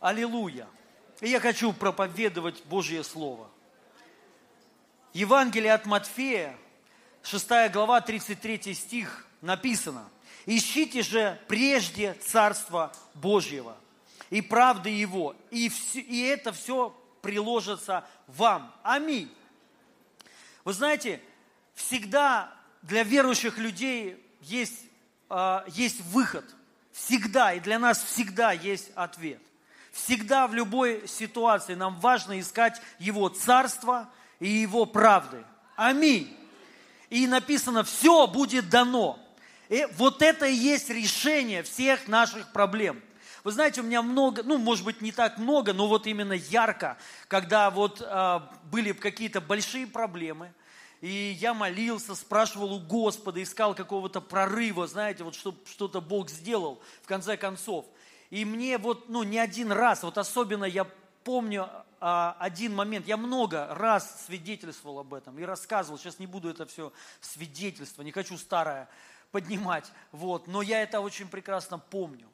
Аллилуйя. И я хочу проповедовать Божье Слово. Евангелие от Матфея, 6 глава, 33 стих, написано. «Ищите же прежде Царство Божьего и правды Его, и, все, и это все приложится вам». Аминь. Вы знаете, всегда для верующих людей есть, э, есть выход. Всегда, и для нас всегда есть ответ. Всегда в любой ситуации нам важно искать Его Царство и Его правды. Аминь. И написано, все будет дано. И вот это и есть решение всех наших проблем. Вы знаете, у меня много, ну, может быть, не так много, но вот именно ярко, когда вот э, были какие-то большие проблемы – и я молился, спрашивал у Господа, искал какого-то прорыва, знаете, вот чтобы что-то Бог сделал в конце концов. И мне вот, ну, не один раз, вот особенно я помню а, один момент, я много раз свидетельствовал об этом и рассказывал, сейчас не буду это все свидетельство, не хочу старое поднимать, вот, но я это очень прекрасно помню.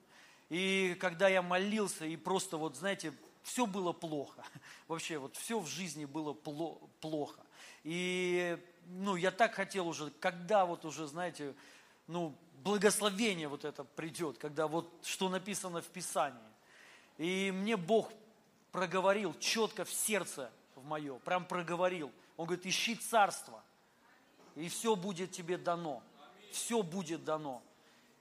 И когда я молился, и просто вот, знаете, все было плохо, вообще вот все в жизни было плохо. И ну, я так хотел уже, когда вот уже, знаете, ну, благословение вот это придет, когда вот что написано в Писании. И мне Бог проговорил четко в сердце в мое, прям проговорил. Он говорит, ищи царство, и все будет тебе дано. Все будет дано.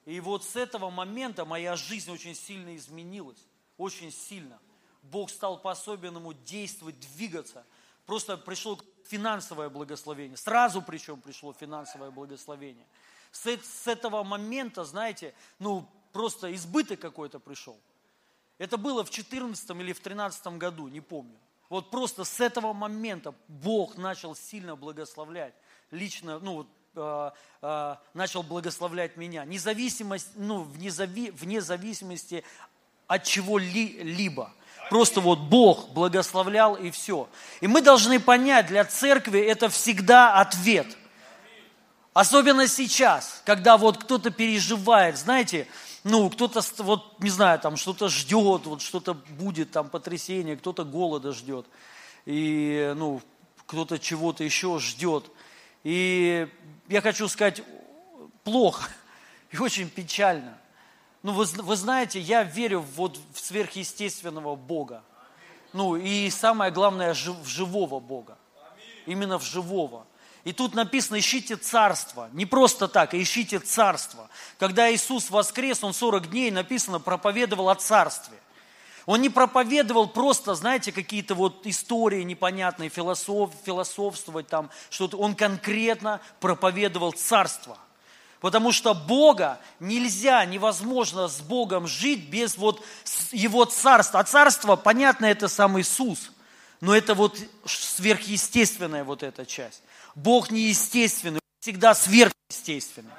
И вот с этого момента моя жизнь очень сильно изменилась. Очень сильно. Бог стал по-особенному действовать, двигаться. Просто пришел финансовое благословение. Сразу причем пришло финансовое благословение. С, с этого момента, знаете, ну просто избыток какой-то пришел. Это было в 14 или в 13 году, не помню. Вот просто с этого момента Бог начал сильно благословлять. Лично, ну вот, э, э, начал благословлять меня. Независимость, ну, вне, зави, вне зависимости от чего-либо. Просто вот Бог благословлял и все. И мы должны понять, для церкви это всегда ответ. Особенно сейчас, когда вот кто-то переживает, знаете, ну, кто-то, вот, не знаю, там что-то ждет, вот что-то будет, там, потрясение, кто-то голода ждет, и, ну, кто-то чего-то еще ждет. И я хочу сказать, плохо и очень печально. Ну, вы, вы знаете, я верю вот в сверхъестественного Бога. Ну, и самое главное, в живого Бога. Именно в живого. И тут написано, ищите царство. Не просто так, а ищите царство. Когда Иисус воскрес, Он 40 дней, написано, проповедовал о царстве. Он не проповедовал просто, знаете, какие-то вот истории непонятные, философ, философствовать там, что-то. Он конкретно проповедовал царство – Потому что Бога нельзя, невозможно с Богом жить без вот Его царства. А царство, понятно, это сам Иисус. Но это вот сверхъестественная вот эта часть. Бог неестественный, всегда сверхъестественный.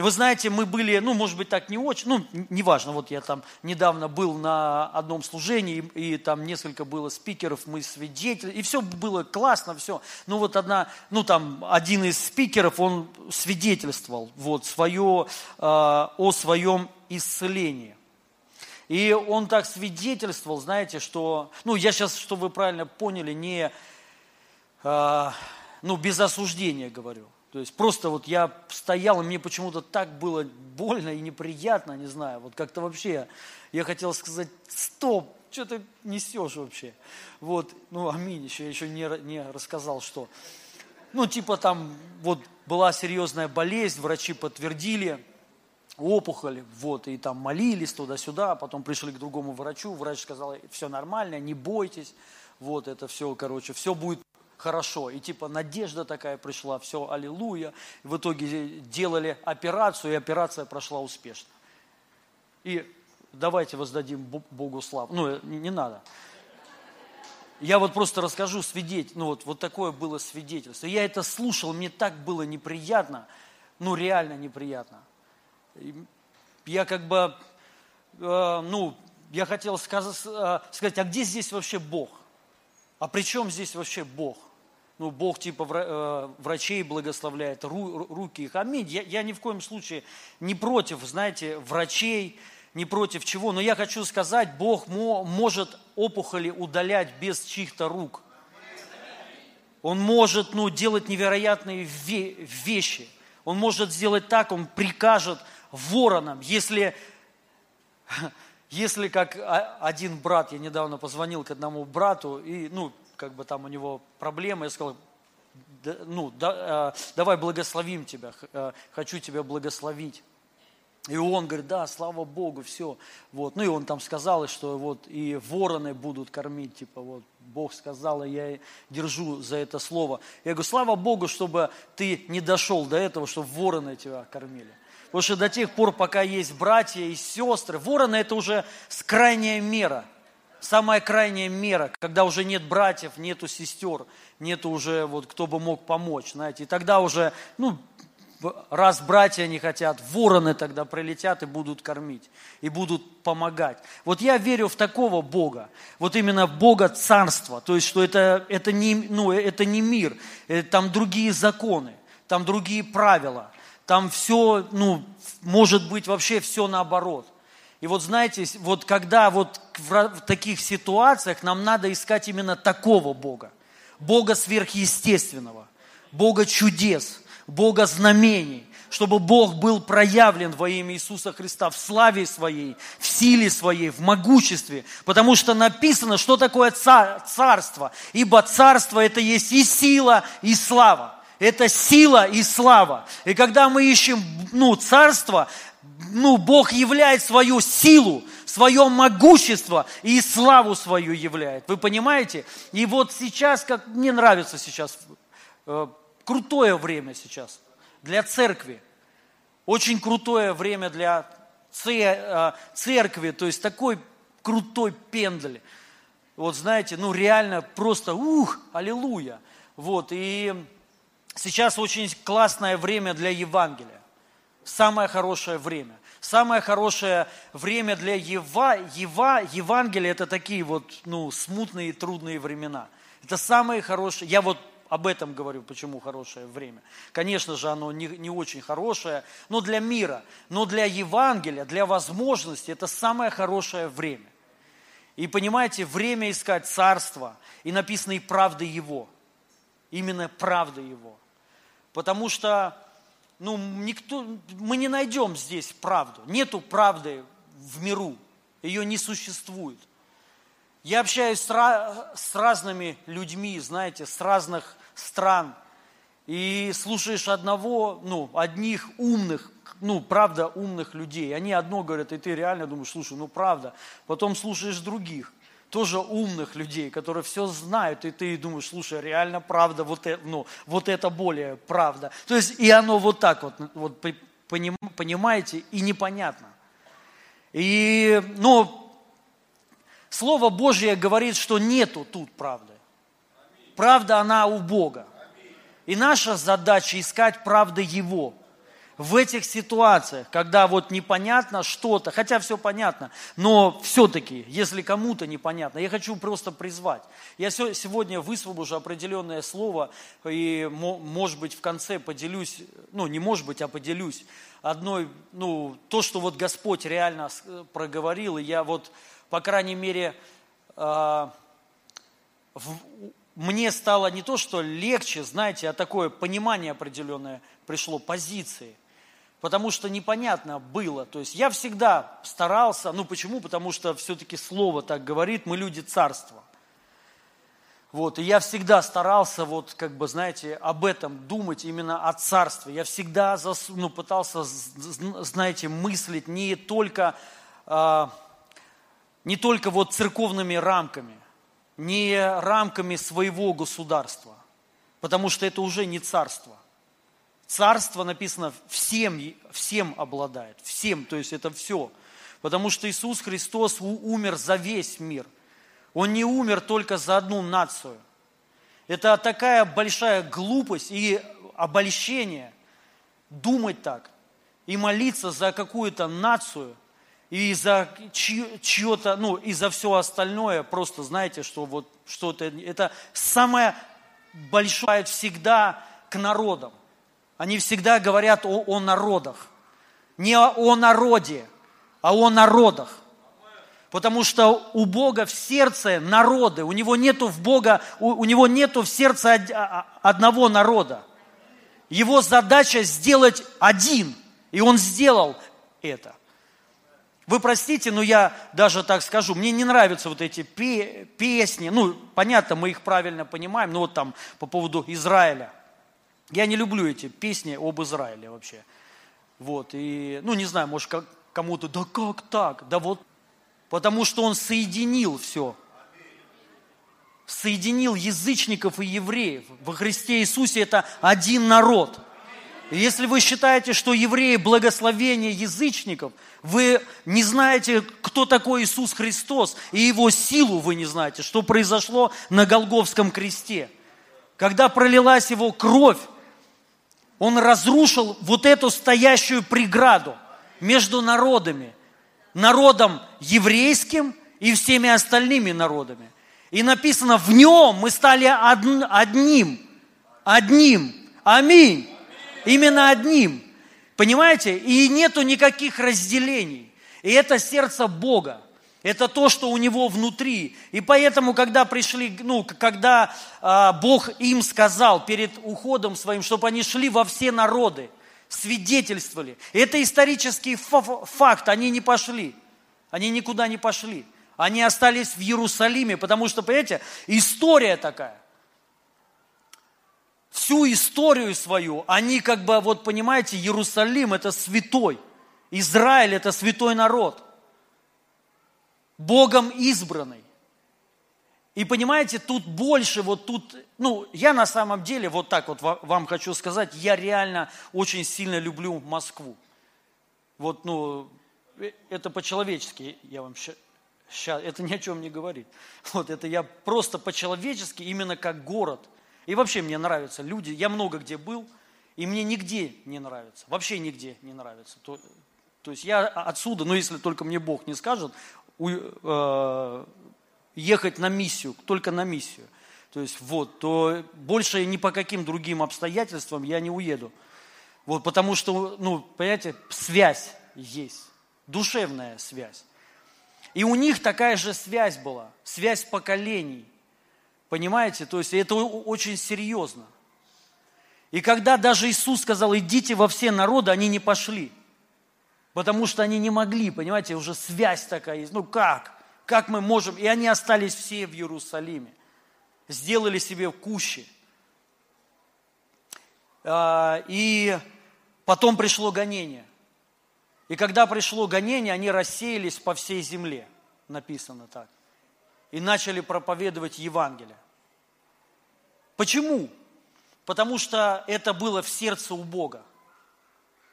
И вы знаете, мы были, ну, может быть, так не очень, ну, неважно, вот я там недавно был на одном служении, и, и там несколько было спикеров, мы свидетели, и все было классно, все. Ну, вот одна, ну, там, один из спикеров, он свидетельствовал, вот, свое, э, о своем исцелении. И он так свидетельствовал, знаете, что, ну, я сейчас, чтобы вы правильно поняли, не, э, ну, без осуждения говорю, то есть просто вот я стоял, и мне почему-то так было больно и неприятно, не знаю, вот как-то вообще я хотел сказать, стоп, что ты несешь вообще? Вот, ну, аминь, еще, еще не, не рассказал, что. Ну, типа там, вот была серьезная болезнь, врачи подтвердили, опухоль, вот, и там молились туда-сюда, потом пришли к другому врачу, врач сказал, все нормально, не бойтесь, вот, это все, короче, все будет хорошо. И типа надежда такая пришла, все, аллилуйя. В итоге делали операцию, и операция прошла успешно. И давайте воздадим Богу славу. Ну, не надо. Я вот просто расскажу свидетель, ну вот, вот такое было свидетельство. Я это слушал, мне так было неприятно, ну реально неприятно. Я как бы, э, ну, я хотел сказать, э, сказать, а где здесь вообще Бог? А при чем здесь вообще Бог? Ну, Бог типа э, врачей благословляет, руки их. Аминь. Я, я ни в коем случае не против, знаете, врачей, ни против чего. Но я хочу сказать, Бог может опухоли удалять без чьих-то рук. Он может ну, делать невероятные вещи. Он может сделать так, он прикажет воронам, если, если как один брат, я недавно позвонил к одному брату, и, ну, как бы там у него проблемы, я сказал, ну, да, э, давай благословим тебя, э, хочу тебя благословить. И он говорит, да, слава Богу, все. Вот. Ну и он там сказал, что вот и вороны будут кормить, типа вот Бог сказал, и я держу за это слово. Я говорю, слава Богу, чтобы ты не дошел до этого, чтобы вороны тебя кормили. Потому что до тех пор, пока есть братья и сестры, вороны это уже крайняя мера. Самая крайняя мера, когда уже нет братьев, нету сестер, нету уже вот кто бы мог помочь, знаете. И тогда уже, ну, раз братья не хотят, вороны тогда прилетят и будут кормить, и будут помогать. Вот я верю в такого Бога, вот именно Бога царства, то есть, что это, это, не, ну, это не мир, э, там другие законы, там другие правила, там все, ну, может быть вообще все наоборот. И вот знаете, вот когда вот в таких ситуациях нам надо искать именно такого Бога, Бога сверхъестественного, Бога чудес – Бога знамений, чтобы Бог был проявлен во имя Иисуса Христа в славе своей, в силе своей, в могуществе. Потому что написано, что такое царство. Ибо царство это есть и сила, и слава. Это сила и слава. И когда мы ищем ну, царство, ну, Бог являет свою силу, свое могущество и славу свою являет. Вы понимаете? И вот сейчас, как мне нравится сейчас э, крутое время сейчас для церкви. Очень крутое время для э, церкви, то есть такой крутой пендель. Вот знаете, ну реально просто ух, аллилуйя. Вот, и сейчас очень классное время для Евангелия. Самое хорошее время. Самое хорошее время для Ева, Ева, Евангелия – это такие вот, ну, смутные и трудные времена. Это самые хорошие. Я вот об этом говорю, почему хорошее время. Конечно же, оно не, не очень хорошее, но для мира, но для Евангелия, для возможности, это самое хорошее время. И понимаете, время искать царство, и написано правды Его. Именно правды Его. Потому что ну, никто, мы не найдем здесь правду. Нету правды в миру. Ее не существует. Я общаюсь с, с разными людьми, знаете, с разных стран, и слушаешь одного, ну, одних умных, ну, правда, умных людей. Они одно говорят, и ты реально думаешь, слушай, ну, правда. Потом слушаешь других, тоже умных людей, которые все знают, и ты думаешь, слушай, реально правда, вот это, ну, вот это более правда. То есть, и оно вот так вот, вот понимаете, и непонятно. И, ну, Слово Божье говорит, что нету тут правды. Правда, она у Бога. И наша задача искать правды Его. В этих ситуациях, когда вот непонятно что-то, хотя все понятно, но все-таки, если кому-то непонятно, я хочу просто призвать. Я сегодня высвобожу определенное слово, и, может быть, в конце поделюсь, ну, не может быть, а поделюсь одной, ну, то, что вот Господь реально проговорил, и я вот, по крайней мере, а, мне стало не то, что легче, знаете, а такое понимание определенное пришло, позиции. Потому что непонятно было. То есть я всегда старался, ну почему? Потому что все-таки слово так говорит, мы люди царства. Вот, и я всегда старался, вот, как бы, знаете, об этом думать, именно о царстве. Я всегда зас, ну, пытался, знаете, мыслить не только, э, не только вот церковными рамками, не рамками своего государства, потому что это уже не царство. Царство написано всем, всем обладает, всем, то есть это все. Потому что Иисус Христос умер за весь мир. Он не умер только за одну нацию. Это такая большая глупость и обольщение думать так и молиться за какую-то нацию, и за чье-то, ну, и за все остальное, просто знаете, что вот что-то, это самое большое всегда к народам. Они всегда говорят о, о народах, не о, о народе, а о народах. Потому что у Бога в сердце народы, у него нету в Бога, у, у него нету в сердце а, одного народа. Его задача сделать один, и он сделал это. Вы простите, но я даже так скажу, мне не нравятся вот эти песни, ну, понятно, мы их правильно понимаем, но вот там по поводу Израиля. Я не люблю эти песни об Израиле вообще. Вот, и, ну, не знаю, может, кому-то, да как так? Да вот Потому что Он соединил все. Соединил язычников и евреев. Во Христе Иисусе это один народ. И если вы считаете, что евреи благословение язычников, вы не знаете, кто такой Иисус Христос, и Его силу вы не знаете, что произошло на Голговском кресте. Когда пролилась Его кровь, Он разрушил вот эту стоящую преграду между народами – народом еврейским и всеми остальными народами. И написано, в нем мы стали одним, одним. Аминь. Именно одним. Понимаете? И нету никаких разделений. И это сердце Бога. Это то, что у него внутри. И поэтому, когда пришли, ну, когда а, Бог им сказал перед уходом своим, чтобы они шли во все народы, свидетельствовали. Это исторический факт, они не пошли. Они никуда не пошли. Они остались в Иерусалиме, потому что, понимаете, история такая. Всю историю свою, они как бы, вот понимаете, Иерусалим – это святой. Израиль – это святой народ. Богом избранный. И понимаете, тут больше, вот тут, ну, я на самом деле, вот так вот вам хочу сказать, я реально очень сильно люблю Москву. Вот, ну, э, это по-человечески, я вам сейчас, это ни о чем не говорит. Вот это я просто по-человечески, именно как город. И вообще мне нравятся люди, я много где был, и мне нигде не нравится, вообще нигде не нравится. То, то есть я отсюда, ну если только мне Бог не скажет, ехать на миссию, только на миссию. То есть вот, то больше ни по каким другим обстоятельствам я не уеду. Вот потому что, ну, понимаете, связь есть, душевная связь. И у них такая же связь была, связь поколений. Понимаете? То есть это очень серьезно. И когда даже Иисус сказал, идите во все народы, они не пошли. Потому что они не могли, понимаете, уже связь такая есть. Ну как? Как мы можем? И они остались все в Иерусалиме. Сделали себе кущи. А, и потом пришло гонение. И когда пришло гонение, они рассеялись по всей земле. Написано так. И начали проповедовать Евангелие. Почему? Потому что это было в сердце у Бога.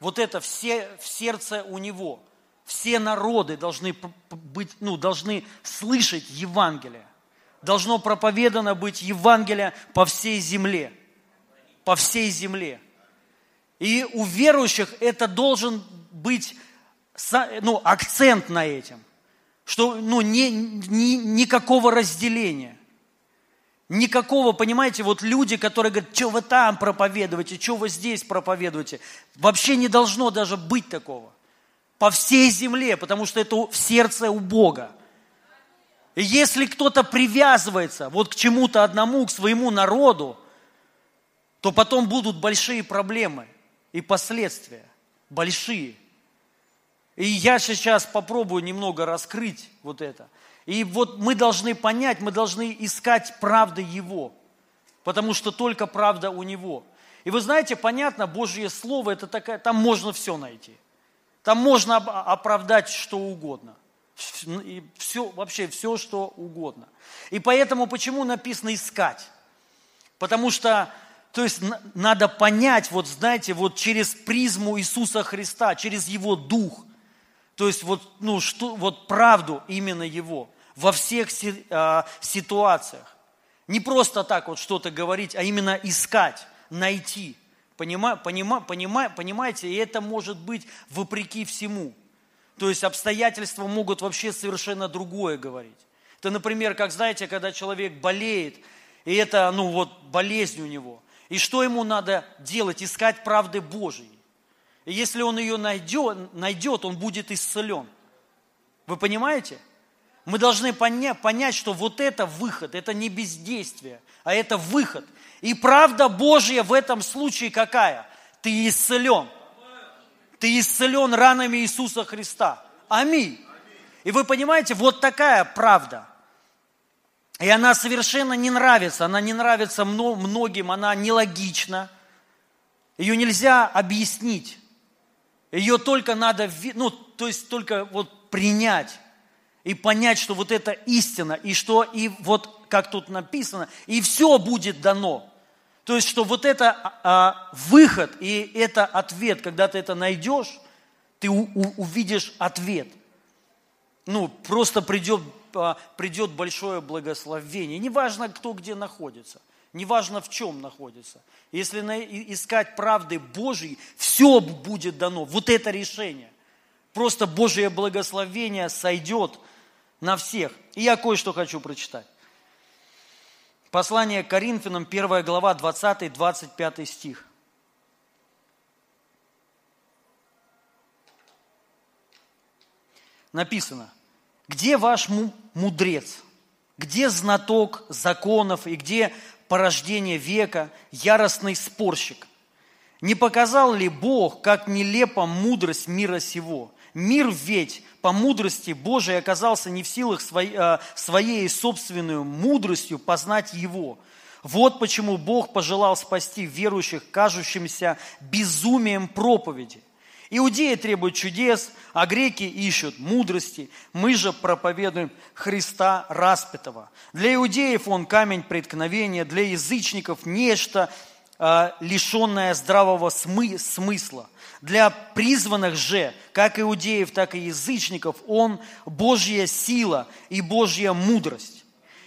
Вот это все в сердце у Него все народы должны, быть, ну, должны слышать Евангелие. Должно проповедано быть Евангелие по всей земле. По всей земле. И у верующих это должен быть ну, акцент на этом. Что ну, не, не, никакого разделения. Никакого, понимаете, вот люди, которые говорят, что вы там проповедуете, что вы здесь проповедуете. Вообще не должно даже быть такого по всей земле, потому что это в сердце у Бога. И если кто-то привязывается вот к чему-то одному, к своему народу, то потом будут большие проблемы и последствия. Большие. И я сейчас попробую немного раскрыть вот это. И вот мы должны понять, мы должны искать правды Его, потому что только правда у Него. И вы знаете, понятно, Божье Слово, это такая, там можно все найти – там можно оправдать что угодно. И все, вообще все, что угодно. И поэтому почему написано искать? Потому что, то есть надо понять, вот знаете, вот через призму Иисуса Христа, через Его Дух, то есть вот, ну, что, вот правду именно Его во всех а, ситуациях. Не просто так вот что-то говорить, а именно искать, найти – Понима, понима, понима, понимаете, и это может быть вопреки всему. То есть обстоятельства могут вообще совершенно другое говорить. Это, например, как знаете, когда человек болеет, и это, ну вот, болезнь у него. И что ему надо делать? Искать правды Божьей. И если он ее найдет, найдет он будет исцелен. Вы понимаете? Мы должны поня- понять, что вот это выход, это не бездействие, а это выход. И правда Божья в этом случае какая? Ты исцелен. Ты исцелен ранами Иисуса Христа. Аминь. И вы понимаете, вот такая правда. И она совершенно не нравится. Она не нравится многим, она нелогична. Ее нельзя объяснить. Ее только надо, ну, то есть только вот принять и понять, что вот это истина, и что, и вот как тут написано, и все будет дано. То есть, что вот это а, выход и это ответ, когда ты это найдешь, ты у, у, увидишь ответ. Ну, просто придет, а, придет большое благословение. Неважно, кто где находится, неважно, в чем находится. Если на, искать правды Божьей, все будет дано. Вот это решение. Просто Божье благословение сойдет на всех. И я кое-что хочу прочитать. Послание к Коринфянам, 1 глава, 20-25 стих. Написано, где ваш мудрец, где знаток законов и где порождение века, яростный спорщик? Не показал ли Бог, как нелепа мудрость мира сего? Мир ведь по мудрости Божией оказался не в силах своей, а, своей собственной мудростью познать Его. Вот почему Бог пожелал спасти верующих, кажущимся безумием проповеди. Иудеи требуют чудес, а греки ищут мудрости. Мы же проповедуем Христа распятого. Для иудеев он камень преткновения, для язычников нечто, э, лишенное здравого смысла – для призванных же, как иудеев, так и язычников, Он Божья сила и Божья мудрость.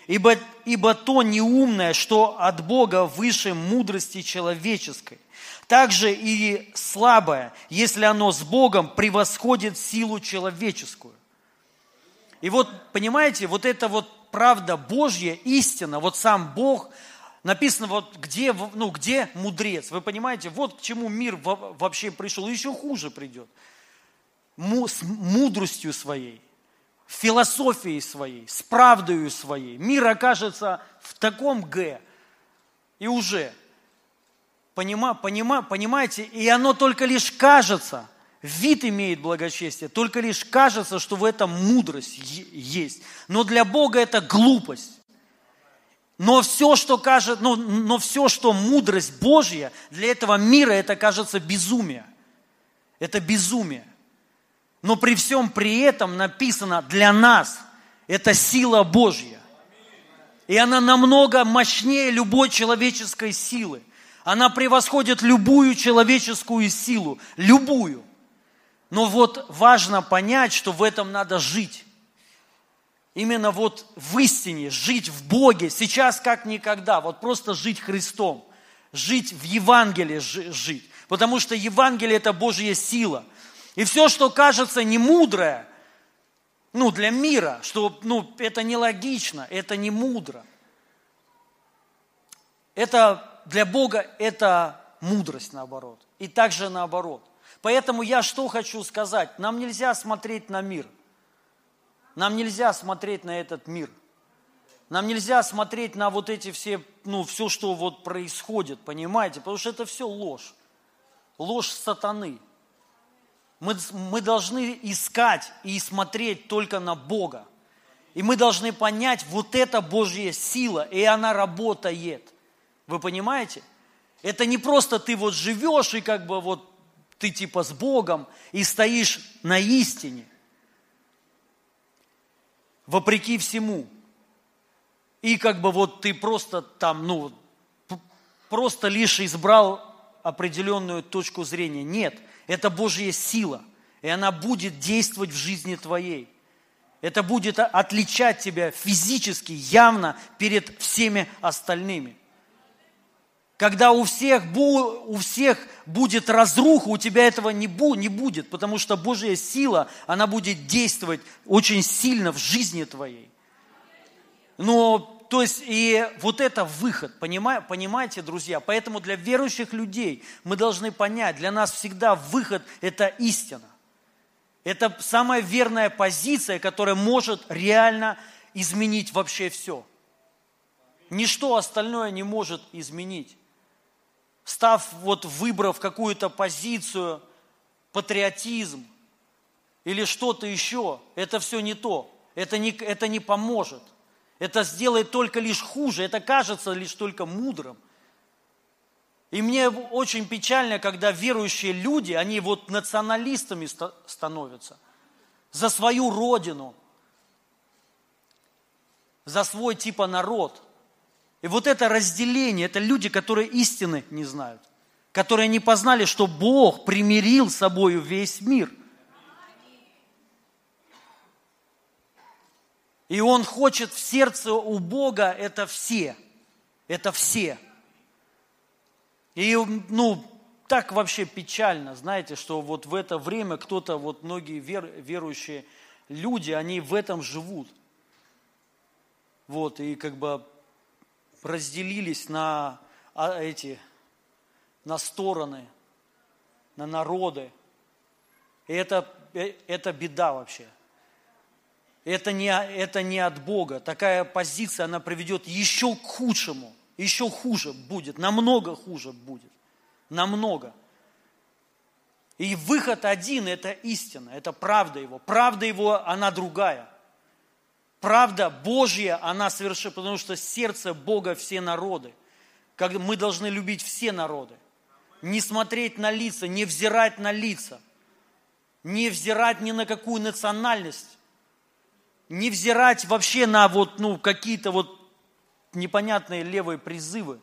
Ибо, ибо то неумное, что от Бога выше мудрости человеческой, также и слабое, если оно с Богом превосходит силу человеческую. И вот, понимаете, вот это вот правда Божья, истина, вот сам Бог – написано, вот где, ну, где мудрец. Вы понимаете, вот к чему мир вообще пришел, еще хуже придет. С мудростью своей, философией своей, с правдою своей. Мир окажется в таком Г. И уже, понима, понима, понимаете, и оно только лишь кажется, вид имеет благочестие, только лишь кажется, что в этом мудрость есть. Но для Бога это глупость. Но все, что кажет, но, но все, что мудрость Божья, для этого мира это кажется безумие. Это безумие. Но при всем при этом написано для нас это сила Божья. И она намного мощнее любой человеческой силы. Она превосходит любую человеческую силу, любую. Но вот важно понять, что в этом надо жить именно вот в истине, жить в Боге, сейчас как никогда, вот просто жить Христом, жить в Евангелии, жить. Потому что Евангелие – это Божья сила. И все, что кажется немудрое, ну, для мира, что ну, это нелогично, это не мудро. Это для Бога это мудрость наоборот. И также наоборот. Поэтому я что хочу сказать? Нам нельзя смотреть на мир – нам нельзя смотреть на этот мир. Нам нельзя смотреть на вот эти все, ну, все, что вот происходит, понимаете? Потому что это все ложь. Ложь сатаны. Мы, мы должны искать и смотреть только на Бога. И мы должны понять, вот это Божья сила, и она работает. Вы понимаете? Это не просто ты вот живешь и как бы вот ты типа с Богом и стоишь на истине вопреки всему. И как бы вот ты просто там, ну, просто лишь избрал определенную точку зрения. Нет, это Божья сила, и она будет действовать в жизни твоей. Это будет отличать тебя физически, явно перед всеми остальными. Когда у всех, у всех будет разруха, у тебя этого не, будет, потому что Божья сила, она будет действовать очень сильно в жизни твоей. Но, то есть, и вот это выход, понимаете, друзья? Поэтому для верующих людей мы должны понять, для нас всегда выход – это истина. Это самая верная позиция, которая может реально изменить вообще все. Ничто остальное не может изменить. Став, вот выбрав какую-то позицию, патриотизм или что-то еще, это все не то. Это не, это не поможет. Это сделает только лишь хуже. Это кажется лишь только мудрым. И мне очень печально, когда верующие люди, они вот националистами становятся за свою родину, за свой типа народ. И вот это разделение, это люди, которые истины не знают, которые не познали, что Бог примирил с собою весь мир. И Он хочет в сердце у Бога это все, это все – и, ну, так вообще печально, знаете, что вот в это время кто-то, вот многие вер, верующие люди, они в этом живут. Вот, и как бы разделились на а, эти, на стороны, на народы. И это, э, это беда вообще. Это не, это не от Бога. Такая позиция, она приведет еще к худшему – еще хуже будет, намного хуже будет, намного. И выход один – это истина, это правда его. Правда его, она другая. Правда Божья, она совершенно, потому что сердце Бога все народы. Как мы должны любить все народы. Не смотреть на лица, не взирать на лица. Не взирать ни на какую национальность. Не взирать вообще на вот, ну, какие-то вот непонятные левые призывы.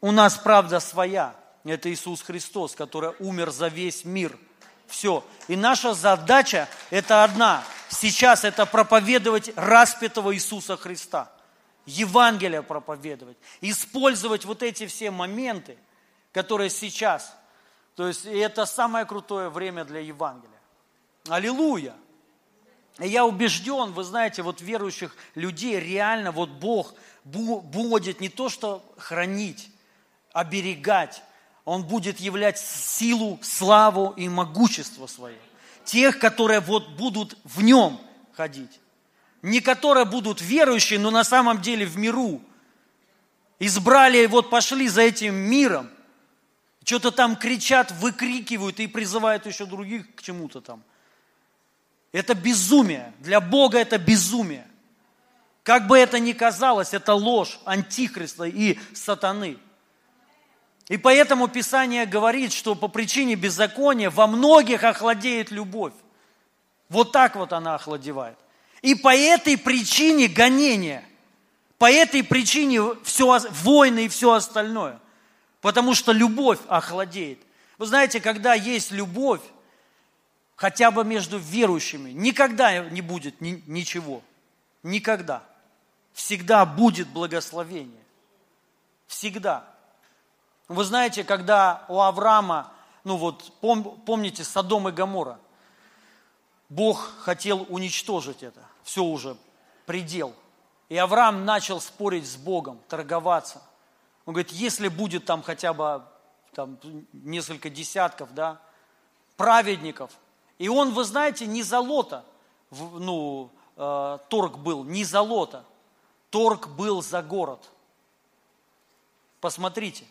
У нас правда своя. Это Иисус Христос, который умер за весь мир. Все. И наша задача это одна. Сейчас это проповедовать распятого Иисуса Христа. Евангелие проповедовать. Использовать вот эти все моменты, которые сейчас. То есть это самое крутое время для Евангелия. Аллилуйя! Я убежден, вы знаете, вот верующих людей реально вот Бог будет не то что хранить, оберегать, Он будет являть силу, славу и могущество свое. Тех, которые вот будут в Нем ходить. Не которые будут верующие, но на самом деле в миру. Избрали и вот пошли за этим миром. Что-то там кричат, выкрикивают и призывают еще других к чему-то там. Это безумие. Для Бога это безумие. Как бы это ни казалось, это ложь антихриста и сатаны. И поэтому Писание говорит, что по причине беззакония во многих охладеет любовь. Вот так вот она охладевает. И по этой причине гонения, по этой причине все, войны и все остальное. Потому что любовь охладеет. Вы знаете, когда есть любовь, хотя бы между верующими, никогда не будет ни, ничего. Никогда всегда будет благословение. Всегда. Вы знаете, когда у Авраама, ну вот пом, помните Содом и Гамора, Бог хотел уничтожить это, все уже, предел. И Авраам начал спорить с Богом, торговаться. Он говорит, если будет там хотя бы там, несколько десятков, да, праведников, и он, вы знаете, не за лото, ну, э, торг был, не за лото, торг был за город. Посмотрите.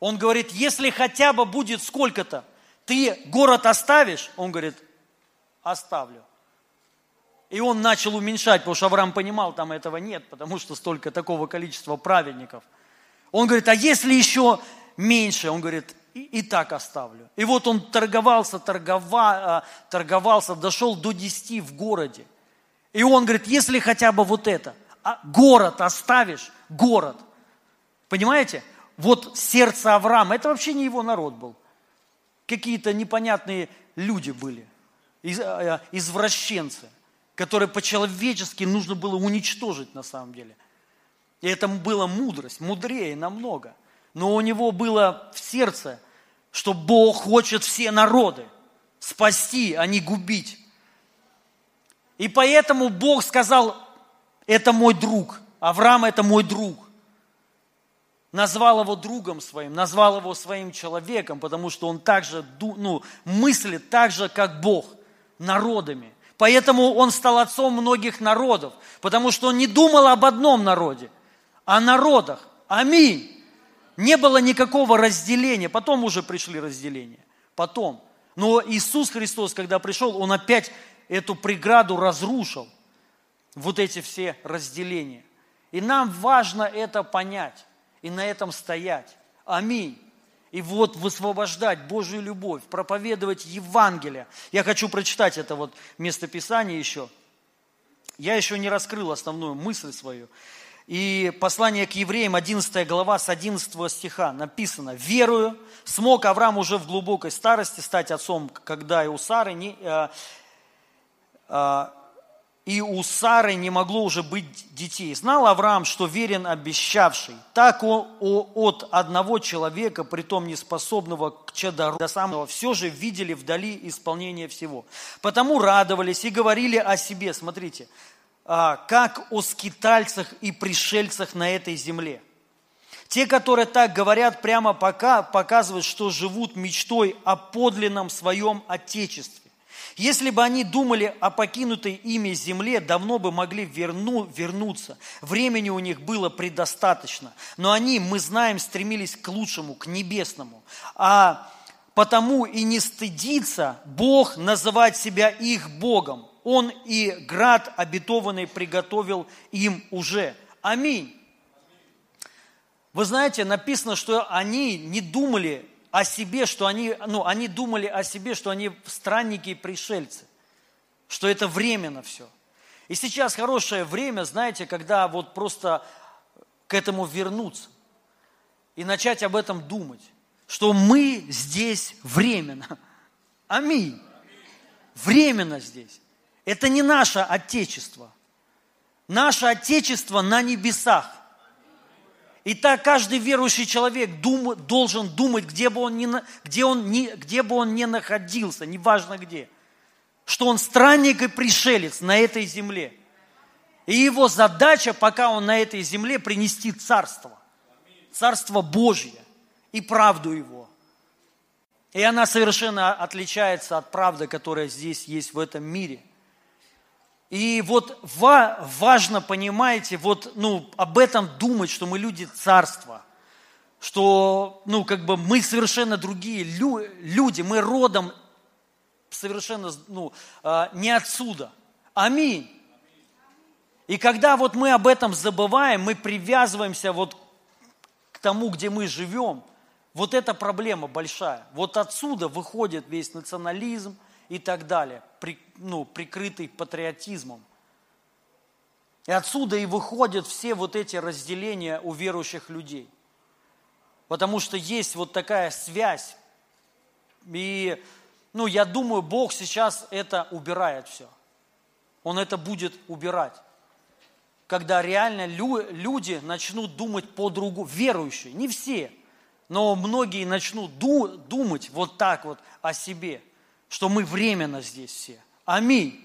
Он говорит, если хотя бы будет сколько-то, ты город оставишь? Он говорит, оставлю. И он начал уменьшать, потому что Авраам понимал, там этого нет, потому что столько такого количества праведников. Он говорит, а если еще меньше? Он говорит, и, и так оставлю. И вот он торговался, торгова, а, торговался, дошел до 10 в городе. И он говорит, если хотя бы вот это – а, город оставишь, город. Понимаете? Вот сердце Авраама, это вообще не его народ был. Какие-то непонятные люди были, э, извращенцы, которые по-человечески нужно было уничтожить на самом деле. И это была мудрость, мудрее намного. Но у него было в сердце, что Бог хочет все народы спасти, а не губить. И поэтому Бог сказал, это мой друг. Авраам это мой друг. Назвал его другом своим, назвал его своим человеком, потому что он также ну, мыслит так же, как Бог. народами. Поэтому он стал отцом многих народов, потому что он не думал об одном народе, а о народах. Аминь. Не было никакого разделения. Потом уже пришли разделения. Потом. Но Иисус Христос, когда пришел, Он опять эту преграду разрушил. Вот эти все разделения. И нам важно это понять и на этом стоять. Аминь. И вот высвобождать Божью любовь, проповедовать Евангелие. Я хочу прочитать это вот местописание еще. Я еще не раскрыл основную мысль свою. И послание к евреям, 11 глава, с 11 стиха написано, «Верую, смог Авраам уже в глубокой старости стать отцом, когда и у Сары не, э, э, и у Сары не могло уже быть детей. Знал Авраам, что верен обещавший. Так он от одного человека, притом неспособного к чадору до самого, все же видели вдали исполнение всего. Потому радовались и говорили о себе, смотрите, а, как о скитальцах и пришельцах на этой земле. Те, которые так говорят, прямо пока показывают, что живут мечтой о подлинном своем Отечестве. Если бы они думали о покинутой ими земле, давно бы могли верну, вернуться. Времени у них было предостаточно. Но они, мы знаем, стремились к лучшему, к небесному. А потому и не стыдится Бог называть себя их Богом. Он и град обетованный приготовил им уже. Аминь. Вы знаете, написано, что они не думали о себе, что они, ну, они думали о себе, что они странники и пришельцы, что это временно все. И сейчас хорошее время, знаете, когда вот просто к этому вернуться и начать об этом думать, что мы здесь временно. Аминь. Временно здесь. Это не наше Отечество. Наше Отечество на небесах. И так каждый верующий человек дум, должен думать, где бы, он ни, где, он ни, где бы он ни находился, неважно где, что он странник и пришелец на этой земле. И его задача, пока он на этой земле, принести царство. Царство Божье и правду его. И она совершенно отличается от правды, которая здесь есть в этом мире. И вот важно, понимаете, вот, ну, об этом думать, что мы люди царства, что, ну, как бы мы совершенно другие люди, мы родом совершенно, ну, а, не отсюда. Аминь. И когда вот мы об этом забываем, мы привязываемся вот к тому, где мы живем, вот эта проблема большая. Вот отсюда выходит весь национализм – и так далее, при, ну, прикрытый патриотизмом. И отсюда и выходят все вот эти разделения у верующих людей. Потому что есть вот такая связь. И, ну, я думаю, Бог сейчас это убирает все. Он это будет убирать. Когда реально люди начнут думать по-другому, верующие, не все, но многие начнут думать вот так вот о себе – что мы временно здесь все. Аминь.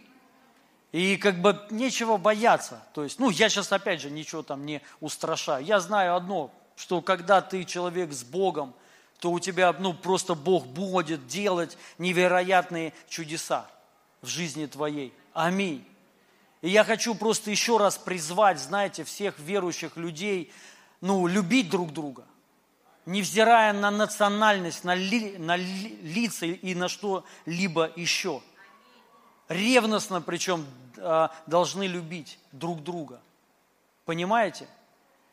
И как бы нечего бояться. То есть, ну, я сейчас опять же ничего там не устрашаю. Я знаю одно, что когда ты человек с Богом, то у тебя, ну, просто Бог будет делать невероятные чудеса в жизни твоей. Аминь. И я хочу просто еще раз призвать, знаете, всех верующих людей, ну, любить друг друга невзирая на национальность, на, ли, на ли, лица и на что-либо еще. Ревностно причем а, должны любить друг друга. Понимаете?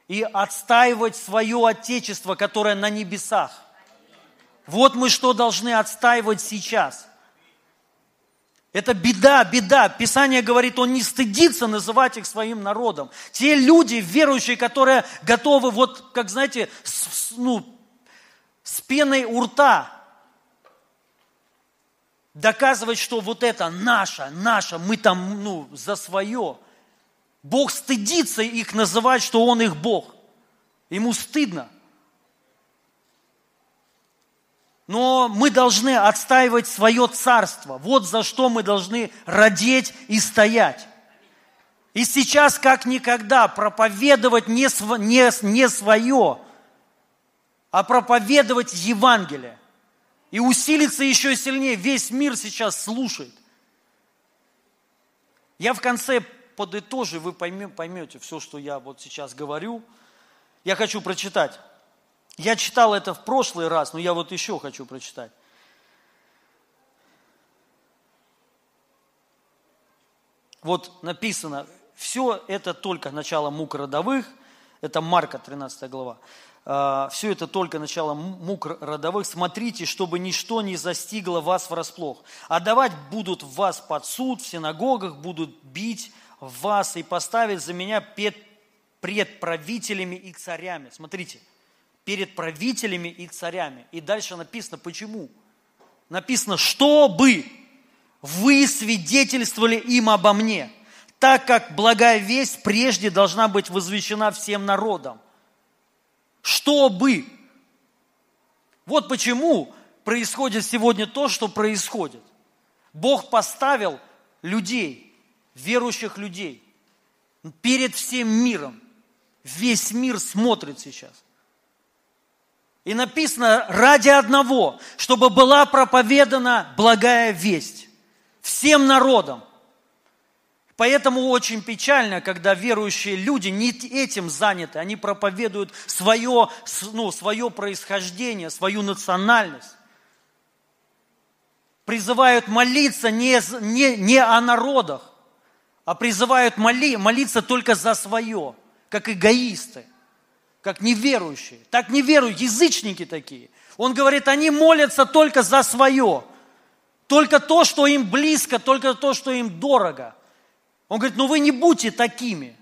И отстаивать свое Отечество, которое на небесах. Вот мы что должны отстаивать сейчас. Это беда, беда. Писание говорит, он не стыдится называть их своим народом. Те люди, верующие, которые готовы, вот, как знаете, с, ну, с пеной у рта доказывать, что вот это наше, наше, мы там, ну, за свое. Бог стыдится их называть, что Он их Бог. Ему стыдно. Но мы должны отстаивать свое царство. Вот за что мы должны родить и стоять. И сейчас, как никогда, проповедовать не, св... не, не свое, а проповедовать Евангелие. И усилиться еще сильнее. Весь мир сейчас слушает. Я в конце подытожу, вы поймете все, что я вот сейчас говорю. Я хочу прочитать. Я читал это в прошлый раз, но я вот еще хочу прочитать. Вот написано, все это только начало мук родовых, это Марка 13 глава. А, все это только начало мук родовых. Смотрите, чтобы ничто не застигло вас врасплох. А давать будут вас под суд, в синагогах будут бить вас и поставить за меня пред, пред правителями и царями. Смотрите, перед правителями и царями. И дальше написано, почему. Написано, чтобы вы свидетельствовали им обо мне, так как благая весть прежде должна быть возвещена всем народам. Чтобы. Вот почему происходит сегодня то, что происходит. Бог поставил людей, верующих людей, перед всем миром. Весь мир смотрит сейчас. И написано ради одного, чтобы была проповедана благая весть всем народам. Поэтому очень печально, когда верующие люди не этим заняты, они проповедуют свое, ну, свое происхождение, свою национальность. Призывают молиться не, не, не о народах, а призывают моли, молиться только за свое, как эгоисты, как неверующие. Так неверуют, язычники такие. Он говорит, они молятся только за свое, только то, что им близко, только то, что им дорого – он говорит, ну вы не будьте такими.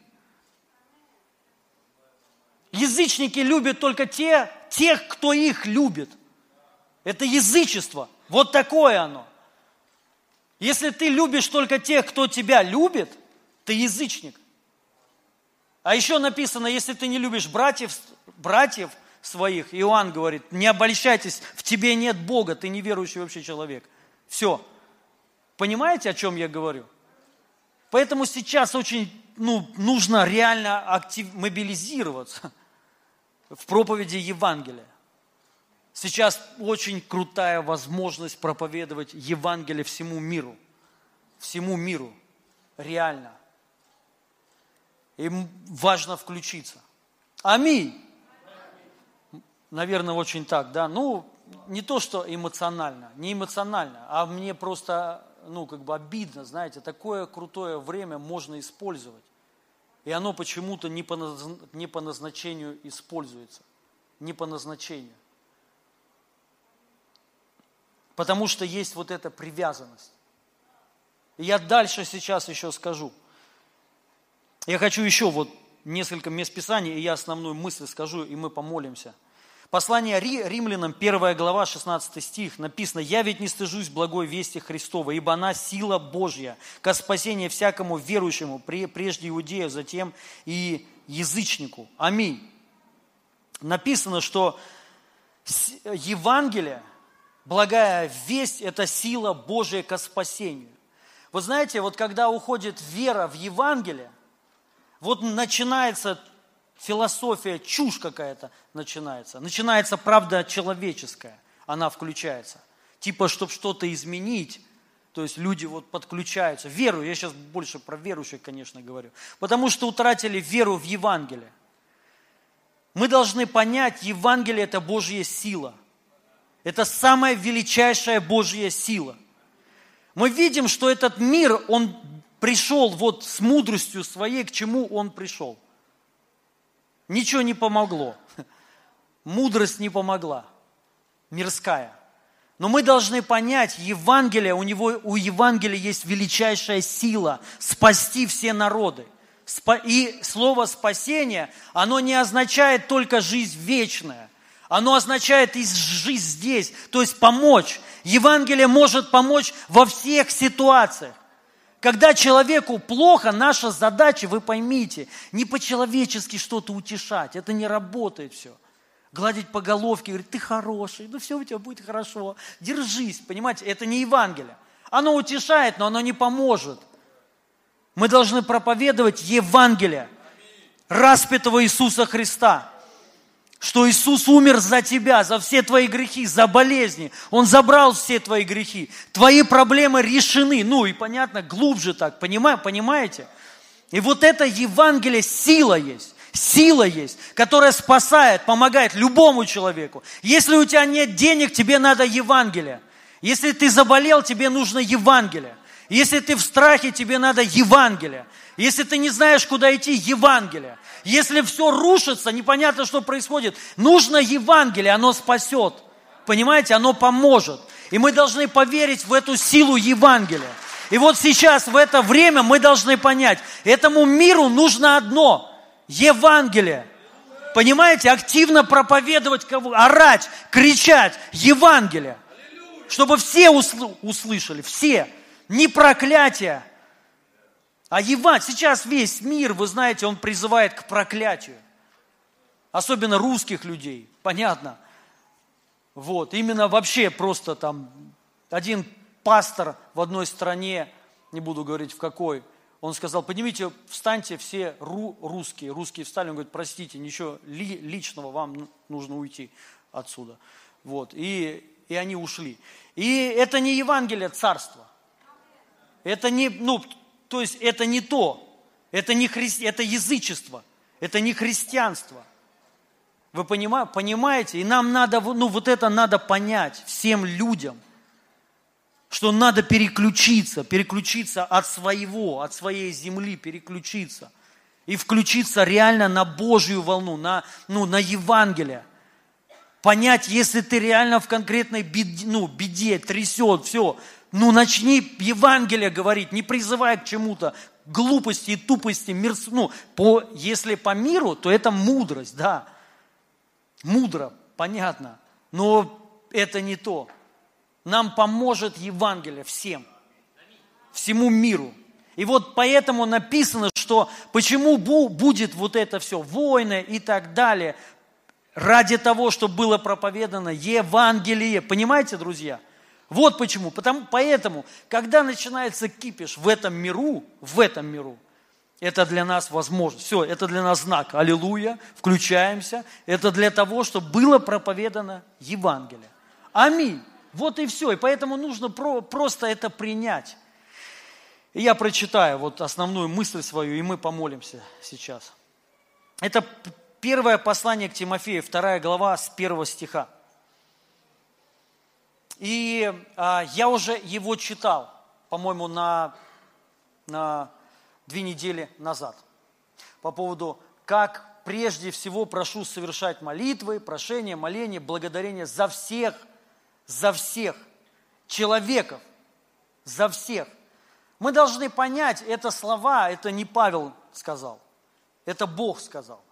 Язычники любят только те, тех, кто их любит. Это язычество. Вот такое оно. Если ты любишь только тех, кто тебя любит, ты язычник. А еще написано, если ты не любишь братьев, братьев своих, Иоанн говорит, не обольщайтесь, в тебе нет Бога, ты неверующий вообще человек. Все. Понимаете, о чем я говорю? Поэтому сейчас очень ну, нужно реально актив, мобилизироваться в проповеди Евангелия. Сейчас очень крутая возможность проповедовать Евангелие всему миру. Всему миру. Реально. И важно включиться. Аминь. Наверное, очень так, да. Ну, не то, что эмоционально, не эмоционально, а мне просто ну, как бы обидно, знаете, такое крутое время можно использовать. И оно почему-то не по, не по назначению используется. Не по назначению. Потому что есть вот эта привязанность. И я дальше сейчас еще скажу. Я хочу еще вот несколько мест Писания, и я основную мысль скажу, и мы помолимся – Послание римлянам, 1 глава, 16 стих, написано, «Я ведь не стыжусь благой вести Христова, ибо она сила Божья ко спасению всякому верующему, прежде иудею, затем и язычнику». Аминь. Написано, что Евангелие, благая весть – это сила Божья ко спасению. Вы знаете, вот когда уходит вера в Евангелие, вот начинается философия, чушь какая-то начинается. Начинается правда человеческая, она включается. Типа, чтобы что-то изменить, то есть люди вот подключаются. Веру, я сейчас больше про верующих, конечно, говорю. Потому что утратили веру в Евангелие. Мы должны понять, Евангелие – это Божья сила. Это самая величайшая Божья сила. Мы видим, что этот мир, он пришел вот с мудростью своей, к чему он пришел – Ничего не помогло. Мудрость не помогла. Мирская. Но мы должны понять, Евангелие, у, него, у Евангелия есть величайшая сила спасти все народы. И слово спасение, оно не означает только жизнь вечная. Оно означает и жизнь здесь, то есть помочь. Евангелие может помочь во всех ситуациях. Когда человеку плохо, наша задача, вы поймите, не по-человечески что-то утешать. Это не работает все. Гладить по головке, говорить, ты хороший, ну все у тебя будет хорошо. Держись, понимаете, это не Евангелие. Оно утешает, но оно не поможет. Мы должны проповедовать Евангелие распятого Иисуса Христа. Что Иисус умер за тебя, за все твои грехи, за болезни. Он забрал все твои грехи. Твои проблемы решены. Ну и понятно, глубже так, понимаете? И вот это Евангелие, сила есть. Сила есть, которая спасает, помогает любому человеку. Если у тебя нет денег, тебе надо Евангелие. Если ты заболел, тебе нужно Евангелие. Если ты в страхе, тебе надо Евангелие. Если ты не знаешь, куда идти, Евангелие. Если все рушится, непонятно, что происходит, нужно Евангелие, оно спасет. Понимаете, оно поможет. И мы должны поверить в эту силу Евангелия. И вот сейчас, в это время, мы должны понять, этому миру нужно одно – Евангелие. Понимаете, активно проповедовать, орать, кричать Евангелие. Чтобы все услышали, все. Не проклятие, а Евангелие. Сейчас весь мир, вы знаете, он призывает к проклятию. Особенно русских людей, понятно. Вот, именно вообще просто там один пастор в одной стране, не буду говорить в какой, он сказал, поднимите, встаньте все ру, русские. Русские встали, он говорит, простите, ничего ли, личного, вам нужно уйти отсюда. Вот, и, и они ушли. И это не Евангелие царства. Это не, ну, то есть это не то. Это, не хри... это язычество. Это не христианство. Вы понимаете? И нам надо, ну вот это надо понять всем людям, что надо переключиться, переключиться от своего, от своей земли, переключиться и включиться реально на Божью волну, на, ну, на Евангелие. Понять, если ты реально в конкретной беде, ну, беде трясет, все, ну начни Евангелие говорить, не призывая к чему-то, глупости и тупости, мирс, ну, по, если по миру, то это мудрость, да. Мудро, понятно, но это не то. Нам поможет Евангелие всем, всему миру. И вот поэтому написано, что почему будет вот это все, войны и так далее, ради того, чтобы было проповедано Евангелие. Понимаете, друзья? Вот почему. Потому, поэтому, когда начинается кипиш в этом миру, в этом миру, это для нас возможно. Все, это для нас знак. Аллилуйя, включаемся. Это для того, чтобы было проповедано Евангелие. Аминь. Вот и все. И поэтому нужно про, просто это принять. И я прочитаю вот основную мысль свою, и мы помолимся сейчас. Это первое послание к Тимофею, вторая глава с первого стиха. И а, я уже его читал, по-моему, на, на две недели назад. По поводу, как прежде всего прошу совершать молитвы, прошения, моления, благодарения за всех, за всех человеков, за всех. Мы должны понять, это слова, это не Павел сказал, это Бог сказал,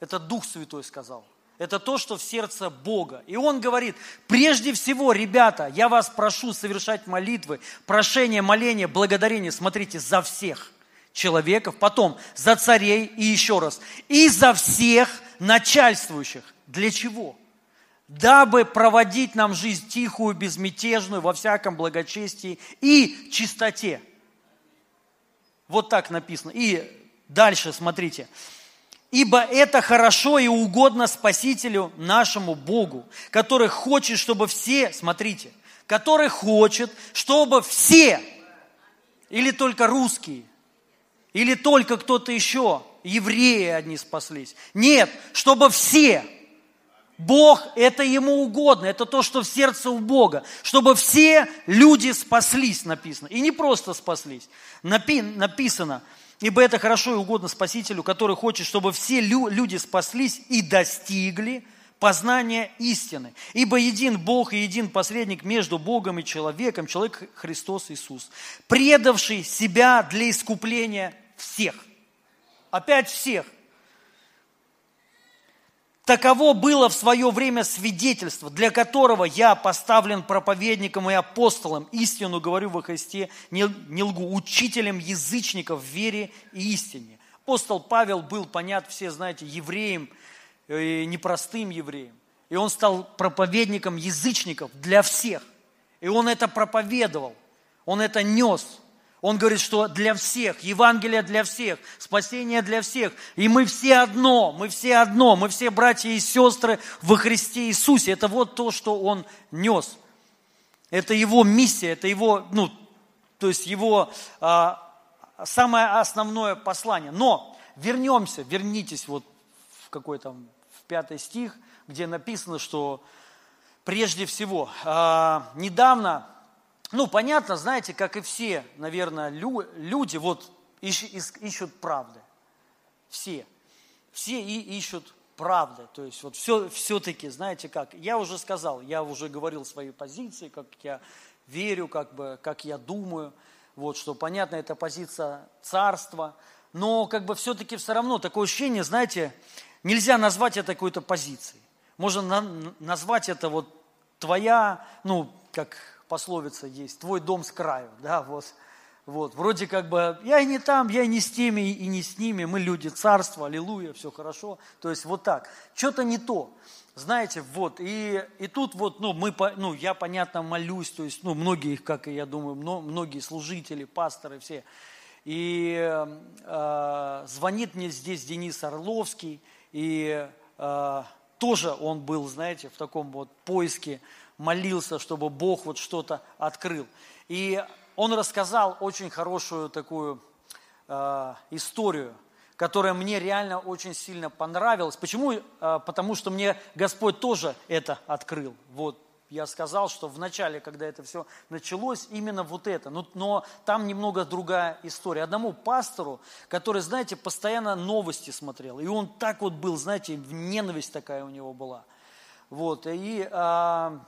это Дух Святой сказал – это то, что в сердце Бога. И он говорит, прежде всего, ребята, я вас прошу совершать молитвы, прошение, моление, благодарение, смотрите, за всех человеков, потом за царей и еще раз, и за всех начальствующих. Для чего? Дабы проводить нам жизнь тихую, безмятежную, во всяком благочестии и чистоте. Вот так написано. И дальше, смотрите. Ибо это хорошо и угодно Спасителю нашему Богу, который хочет, чтобы все, смотрите, который хочет, чтобы все, или только русские, или только кто-то еще, евреи одни спаслись. Нет, чтобы все. Бог, это ему угодно, это то, что в сердце у Бога, чтобы все люди спаслись, написано. И не просто спаслись. Напи, написано, Ибо это хорошо и угодно Спасителю, который хочет, чтобы все люди спаслись и достигли познания истины. Ибо един Бог и един посредник между Богом и человеком, человек Христос Иисус, предавший себя для искупления всех. Опять всех. Таково было в свое время свидетельство, для которого я поставлен проповедником и апостолом, истину говорю во Христе, не, не лгу, учителем язычников в вере и истине. Апостол Павел был, понят, все знаете, евреем, э, непростым евреем. И он стал проповедником язычников для всех. И он это проповедовал, он это нес. Он говорит, что для всех, Евангелие для всех, спасение для всех. И мы все одно, мы все одно, мы все братья и сестры во Христе Иисусе. Это вот то, что Он нес. Это Его миссия, это Его, ну, то есть Его а, самое основное послание. Но вернемся, вернитесь вот в какой там, в пятый стих, где написано, что прежде всего, а, недавно ну, понятно, знаете, как и все, наверное, люди вот ищут правды. Все. Все и ищут правды. То есть вот все, все-таки, знаете как, я уже сказал, я уже говорил свои позиции, как я верю, как, бы, как я думаю, вот, что понятно, это позиция царства, но как бы все-таки все равно такое ощущение, знаете, нельзя назвать это какой-то позицией. Можно на, назвать это вот твоя, ну, как пословица есть, твой дом с краю, да, вот. Вот, вроде как бы, я и не там, я и не с теми, и не с ними, мы люди царства, аллилуйя, все хорошо. То есть вот так. Что-то не то. Знаете, вот, и, и тут вот, ну, мы, ну, я, понятно, молюсь, то есть, ну, многие, как и я думаю, многие служители, пасторы все. И э, звонит мне здесь Денис Орловский, и э, тоже он был, знаете, в таком вот поиске, молился, чтобы Бог вот что-то открыл. И он рассказал очень хорошую такую э, историю, которая мне реально очень сильно понравилась. Почему? Э, потому что мне Господь тоже это открыл. Вот я сказал, что в начале, когда это все началось, именно вот это. Но, но там немного другая история. Одному пастору, который, знаете, постоянно новости смотрел, и он так вот был, знаете, ненависть такая у него была. Вот, и э,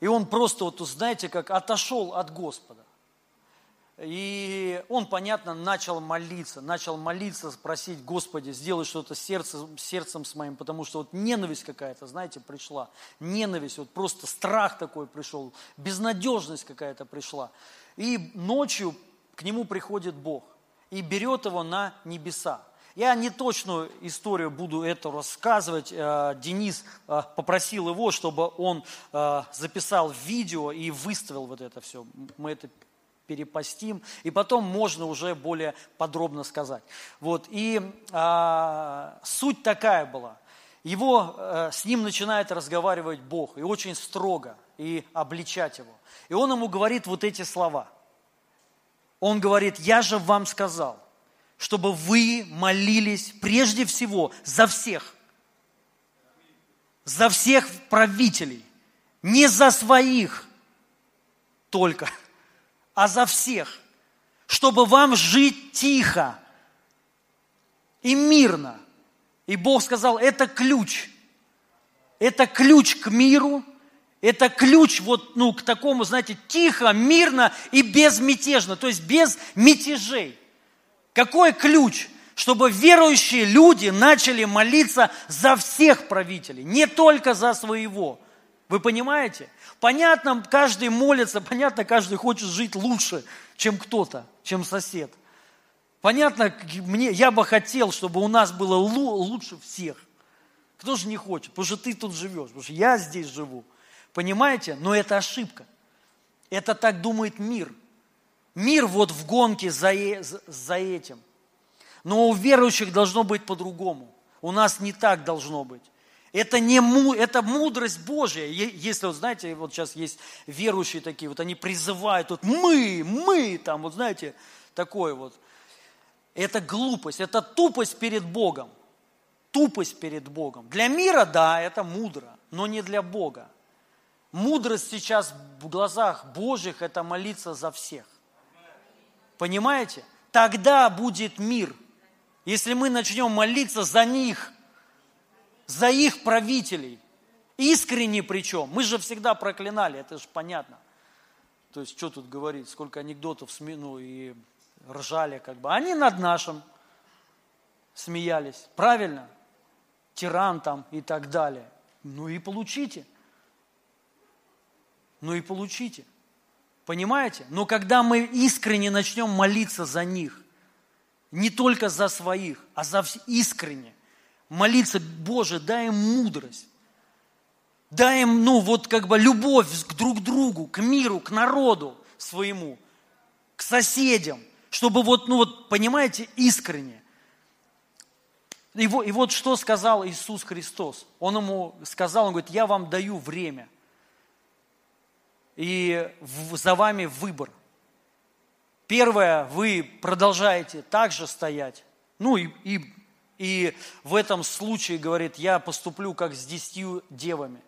и он просто, вот, знаете, как отошел от Господа. И он, понятно, начал молиться, начал молиться, просить, Господи, сделай что-то сердцем, сердцем с моим, потому что вот ненависть какая-то, знаете, пришла. Ненависть, вот просто страх такой пришел, безнадежность какая-то пришла. И ночью к нему приходит Бог и берет его на небеса. Я не точную историю буду это рассказывать. Э, Денис э, попросил его, чтобы он э, записал видео и выставил вот это все. Мы это перепостим, и потом можно уже более подробно сказать. Вот, и а, суть такая была. Его, а, с ним начинает разговаривать Бог, и очень строго, и обличать его. И он ему говорит вот эти слова. Он говорит, я же вам сказал, чтобы вы молились прежде всего за всех. За всех правителей. Не за своих только, а за всех. Чтобы вам жить тихо и мирно. И Бог сказал, это ключ. Это ключ к миру, это ключ вот, ну, к такому, знаете, тихо, мирно и безмятежно, то есть без мятежей. Какой ключ? Чтобы верующие люди начали молиться за всех правителей, не только за своего. Вы понимаете? Понятно, каждый молится, понятно, каждый хочет жить лучше, чем кто-то, чем сосед. Понятно, мне, я бы хотел, чтобы у нас было лучше всех. Кто же не хочет? Потому что ты тут живешь, потому что я здесь живу. Понимаете? Но это ошибка. Это так думает мир – Мир вот в гонке за, за этим. Но у верующих должно быть по-другому. У нас не так должно быть. Это, не, это мудрость Божья. Если, вот знаете, вот сейчас есть верующие такие, вот они призывают, вот мы, мы, там, вот знаете, такое вот. Это глупость, это тупость перед Богом. Тупость перед Богом. Для мира, да, это мудро, но не для Бога. Мудрость сейчас в глазах Божьих – это молиться за всех. Понимаете? Тогда будет мир. Если мы начнем молиться за них, за их правителей, искренне причем. Мы же всегда проклинали, это же понятно. То есть, что тут говорить, сколько анекдотов ну, и ржали как бы. Они над нашим смеялись, правильно? Тиран там и так далее. Ну и получите. Ну и получите. Понимаете? Но когда мы искренне начнем молиться за них, не только за своих, а за искренне, молиться, Боже, дай им мудрость, дай им, ну, вот как бы любовь к друг другу, к миру, к народу своему. к соседям, чтобы вот, ну вот, понимаете, искренне. И вот, и вот что сказал Иисус Христос. Он ему сказал, он говорит, я вам даю время. И за вами выбор. Первое, вы продолжаете также стоять. Ну и, и, и в этом случае, говорит, я поступлю как с десятью девами.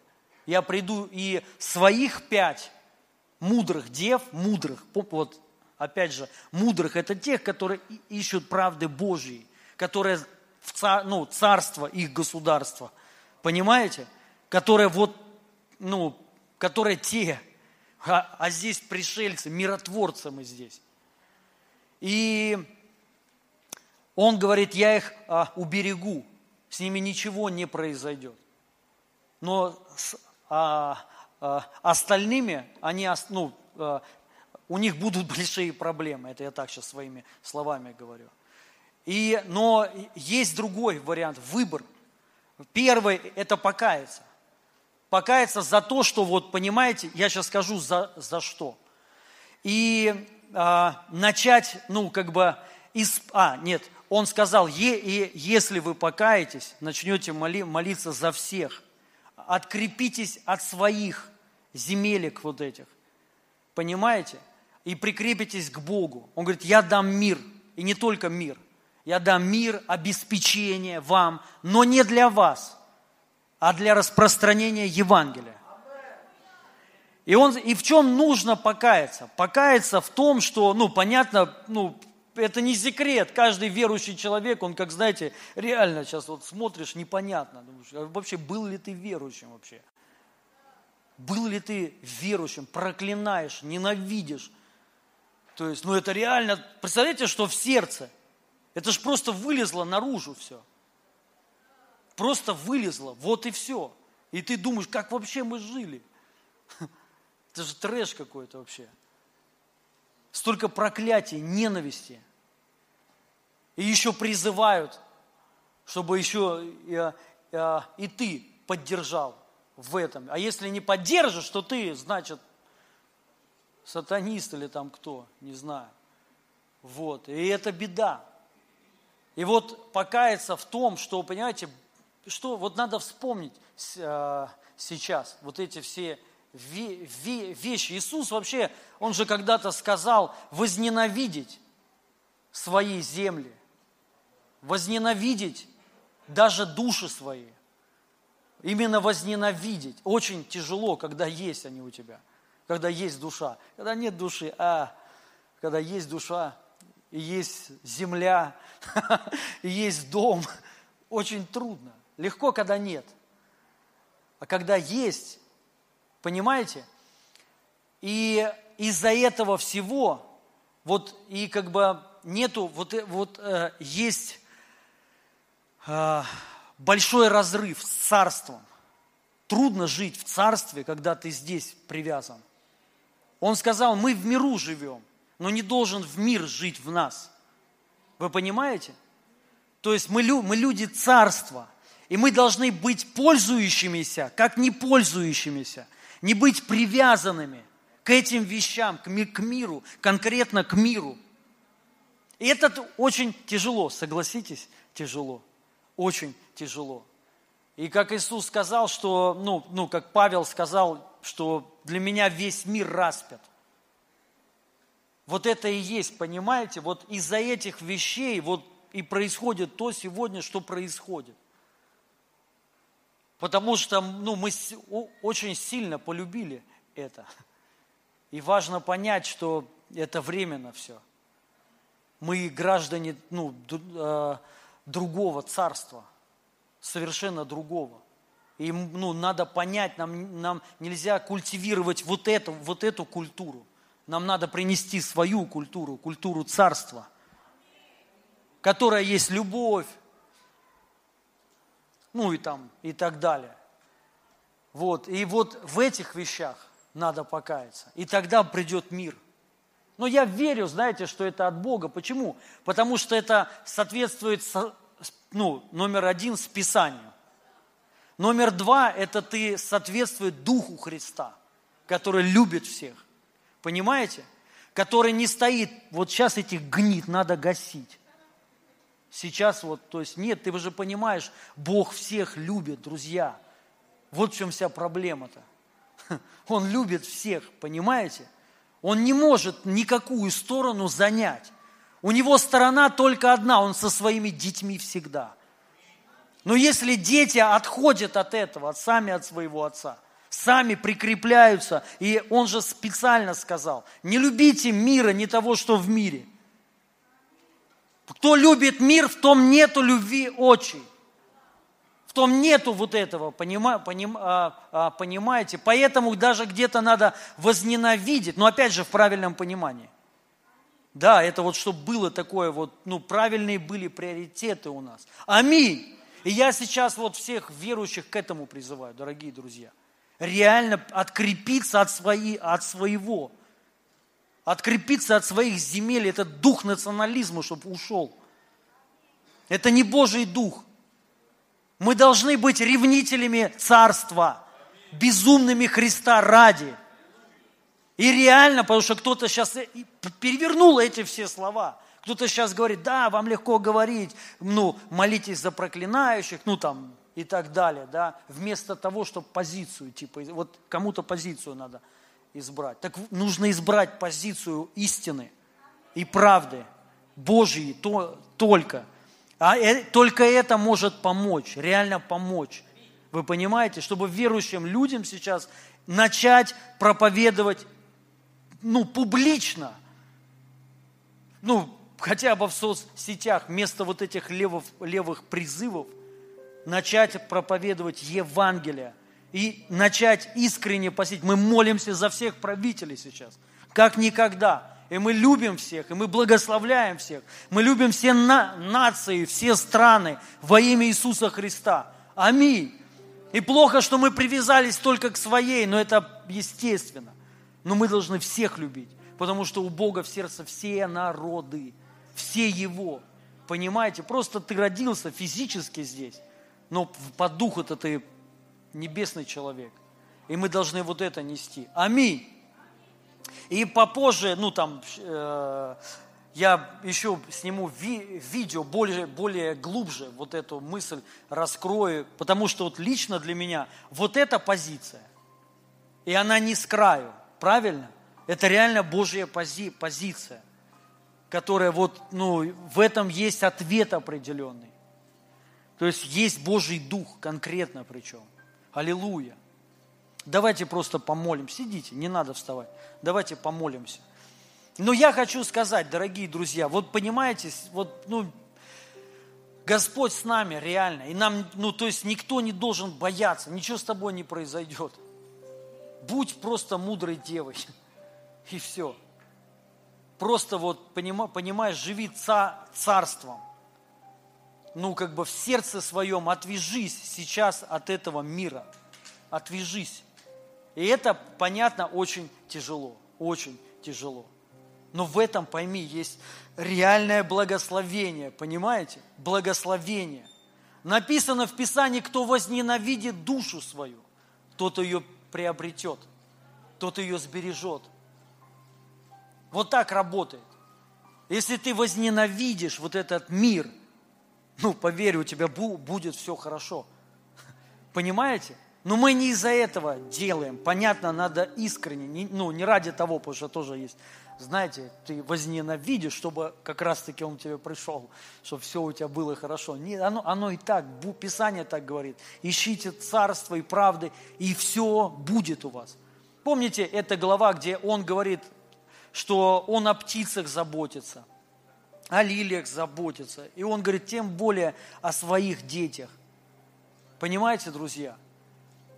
Я приду и своих пять мудрых дев, мудрых, вот опять же, мудрых, это тех, которые ищут правды Божьей, которые в цар, ну, царство их государства. Понимаете? Которые вот, ну, которые те, а, а здесь пришельцы, миротворцы мы здесь. И он говорит, я их а, уберегу, с ними ничего не произойдет. Но с а, а, остальными, они, ну, а, у них будут большие проблемы. Это я так сейчас своими словами говорю. И, но есть другой вариант, выбор. Первый – это покаяться. Покаяться за то, что, вот понимаете, я сейчас скажу за, за что. И а, начать, ну, как бы, из, а, нет, он сказал, е, и, если вы покаетесь, начнете моли, молиться за всех, открепитесь от своих земелек вот этих, понимаете? И прикрепитесь к Богу. Он говорит, я дам мир, и не только мир, я дам мир, обеспечение вам, но не для вас, а для распространения Евангелия. И, он, и в чем нужно покаяться? Покаяться в том, что, ну, понятно, ну, это не секрет. Каждый верующий человек, он, как знаете, реально сейчас вот смотришь, непонятно. Думаешь, а вообще, был ли ты верующим вообще? Был ли ты верующим? Проклинаешь, ненавидишь. То есть, ну это реально, представляете, что в сердце? Это же просто вылезло наружу все. Просто вылезло, вот и все. И ты думаешь, как вообще мы жили? Это же трэш какой-то вообще. Столько проклятий, ненависти. И еще призывают, чтобы еще и, и, э, и ты поддержал в этом. А если не поддержишь, то ты, значит, сатанист или там кто, не знаю. Вот. И это беда. И вот покаяться в том, что, понимаете, что вот надо вспомнить э, сейчас, вот эти все вещи. Иисус вообще, он же когда-то сказал возненавидеть свои земли, возненавидеть даже души свои. Именно возненавидеть. Очень тяжело, когда есть они у тебя, когда есть душа. Когда нет души, а когда есть душа, и есть земля, и есть дом, очень трудно. Легко, когда нет. А когда есть, Понимаете? И из-за этого всего, вот и как бы нету, вот, э, вот э, есть э, большой разрыв с царством. Трудно жить в царстве, когда ты здесь привязан. Он сказал, мы в миру живем, но не должен в мир жить в нас. Вы понимаете? То есть мы, мы люди царства, и мы должны быть пользующимися, как не пользующимися – не быть привязанными к этим вещам, к миру, конкретно к миру. И это очень тяжело, согласитесь, тяжело, очень тяжело. И как Иисус сказал, что, ну, ну, как Павел сказал, что для меня весь мир распят. Вот это и есть, понимаете, вот из-за этих вещей вот и происходит то сегодня, что происходит. Потому что ну, мы очень сильно полюбили это. И важно понять, что это временно все. Мы граждане ну, э, другого царства, совершенно другого. И ну, надо понять, нам, нам нельзя культивировать вот эту, вот эту культуру. Нам надо принести свою культуру, культуру царства, которая есть любовь, ну и там, и так далее. Вот, и вот в этих вещах надо покаяться. И тогда придет мир. Но я верю, знаете, что это от Бога. Почему? Потому что это соответствует, ну, номер один, с Писанием. Номер два, это ты соответствует Духу Христа, который любит всех. Понимаете? который не стоит, вот сейчас этих гнит надо гасить. Сейчас вот, то есть нет, ты уже понимаешь, Бог всех любит, друзья. Вот в чем вся проблема-то. Он любит всех, понимаете? Он не может никакую сторону занять. У него сторона только одна, он со своими детьми всегда. Но если дети отходят от этого, сами от своего отца, сами прикрепляются, и он же специально сказал, не любите мира, не того, что в мире. Кто любит мир, в том нету любви очей. В том нету вот этого, понима, поним, а, а, понимаете? Поэтому даже где-то надо возненавидеть, но опять же в правильном понимании. Да, это вот чтобы было такое вот, ну правильные были приоритеты у нас. Аминь. И я сейчас вот всех верующих к этому призываю, дорогие друзья. Реально открепиться от, свои, от своего. Открепиться от своих земель. Это дух национализма, чтобы ушел. Это не Божий дух. Мы должны быть ревнителями царства, безумными Христа ради. И реально, потому что кто-то сейчас перевернул эти все слова. Кто-то сейчас говорит, да, вам легко говорить, ну, молитесь за проклинающих, ну, там, и так далее, да, вместо того, чтобы позицию, типа, вот кому-то позицию надо избрать. Так нужно избрать позицию истины и правды, Божьей то, только – а э, только это может помочь, реально помочь. Вы понимаете, чтобы верующим людям сейчас начать проповедовать, ну, публично, ну, хотя бы в соцсетях, вместо вот этих левых, левых призывов, начать проповедовать Евангелие и начать искренне посетить. Мы молимся за всех правителей сейчас, как никогда и мы любим всех, и мы благословляем всех. Мы любим все на, нации, все страны во имя Иисуса Христа. Аминь. И плохо, что мы привязались только к своей, но это естественно. Но мы должны всех любить, потому что у Бога в сердце все народы, все Его. Понимаете, просто ты родился физически здесь, но по духу-то ты небесный человек. И мы должны вот это нести. Аминь. И попозже, ну там, э, я еще сниму ви- видео более, более глубже, вот эту мысль раскрою, потому что вот лично для меня вот эта позиция, и она не с краю, правильно? Это реально Божья пози- позиция, которая вот, ну, в этом есть ответ определенный. То есть есть Божий Дух конкретно причем. Аллилуйя. Давайте просто помолимся. Сидите, не надо вставать. Давайте помолимся. Но я хочу сказать, дорогие друзья, вот понимаете, вот, ну, Господь с нами реально. И нам, ну, то есть никто не должен бояться, ничего с тобой не произойдет. Будь просто мудрой девой. И все. Просто вот, понимаешь, живи царством. Ну, как бы в сердце своем отвяжись сейчас от этого мира. Отвяжись. И это, понятно, очень тяжело, очень тяжело. Но в этом, пойми, есть реальное благословение, понимаете? Благословение. Написано в Писании, кто возненавидит душу свою, тот ее приобретет, тот ее сбережет. Вот так работает. Если ты возненавидишь вот этот мир, ну, поверь, у тебя будет все хорошо. Понимаете? Но мы не из-за этого делаем. Понятно, надо искренне, не, ну, не ради того, потому что тоже есть, знаете, ты возненавидишь, чтобы как раз-таки он тебе пришел, чтобы все у тебя было хорошо. Нет, оно, оно и так, Писание так говорит. Ищите царство и правды, и все будет у вас. Помните, эта глава, где он говорит, что он о птицах заботится, о лилиях заботится. И он говорит, тем более о своих детях. Понимаете, друзья?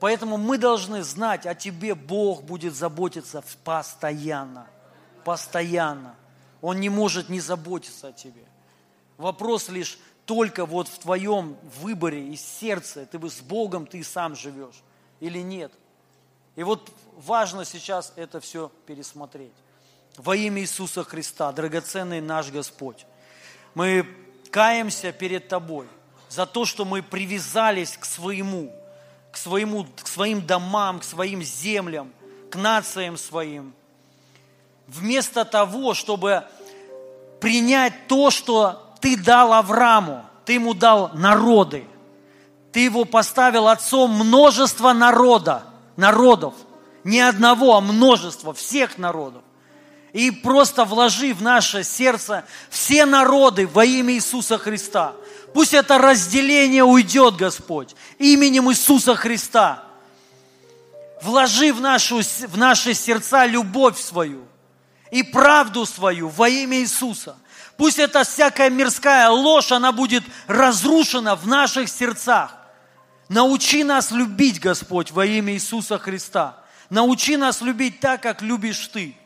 Поэтому мы должны знать, о тебе Бог будет заботиться постоянно. Постоянно. Он не может не заботиться о тебе. Вопрос лишь только вот в твоем выборе из сердца, ты бы с Богом ты сам живешь или нет. И вот важно сейчас это все пересмотреть. Во имя Иисуса Христа, драгоценный наш Господь, мы каемся перед Тобой за то, что мы привязались к своему, к, своему, к своим домам, к своим землям, к нациям своим. вместо того, чтобы принять то, что ты дал Аврааму, ты ему дал народы. Ты его поставил отцом множества народа, народов. Не одного, а множество, всех народов. И просто вложи в наше сердце все народы во имя Иисуса Христа. Пусть это разделение уйдет, Господь, именем Иисуса Христа. Вложи в, нашу, в наши сердца любовь свою и правду свою во имя Иисуса. Пусть эта всякая мирская ложь, она будет разрушена в наших сердцах. Научи нас любить, Господь, во имя Иисуса Христа. Научи нас любить так, как любишь Ты.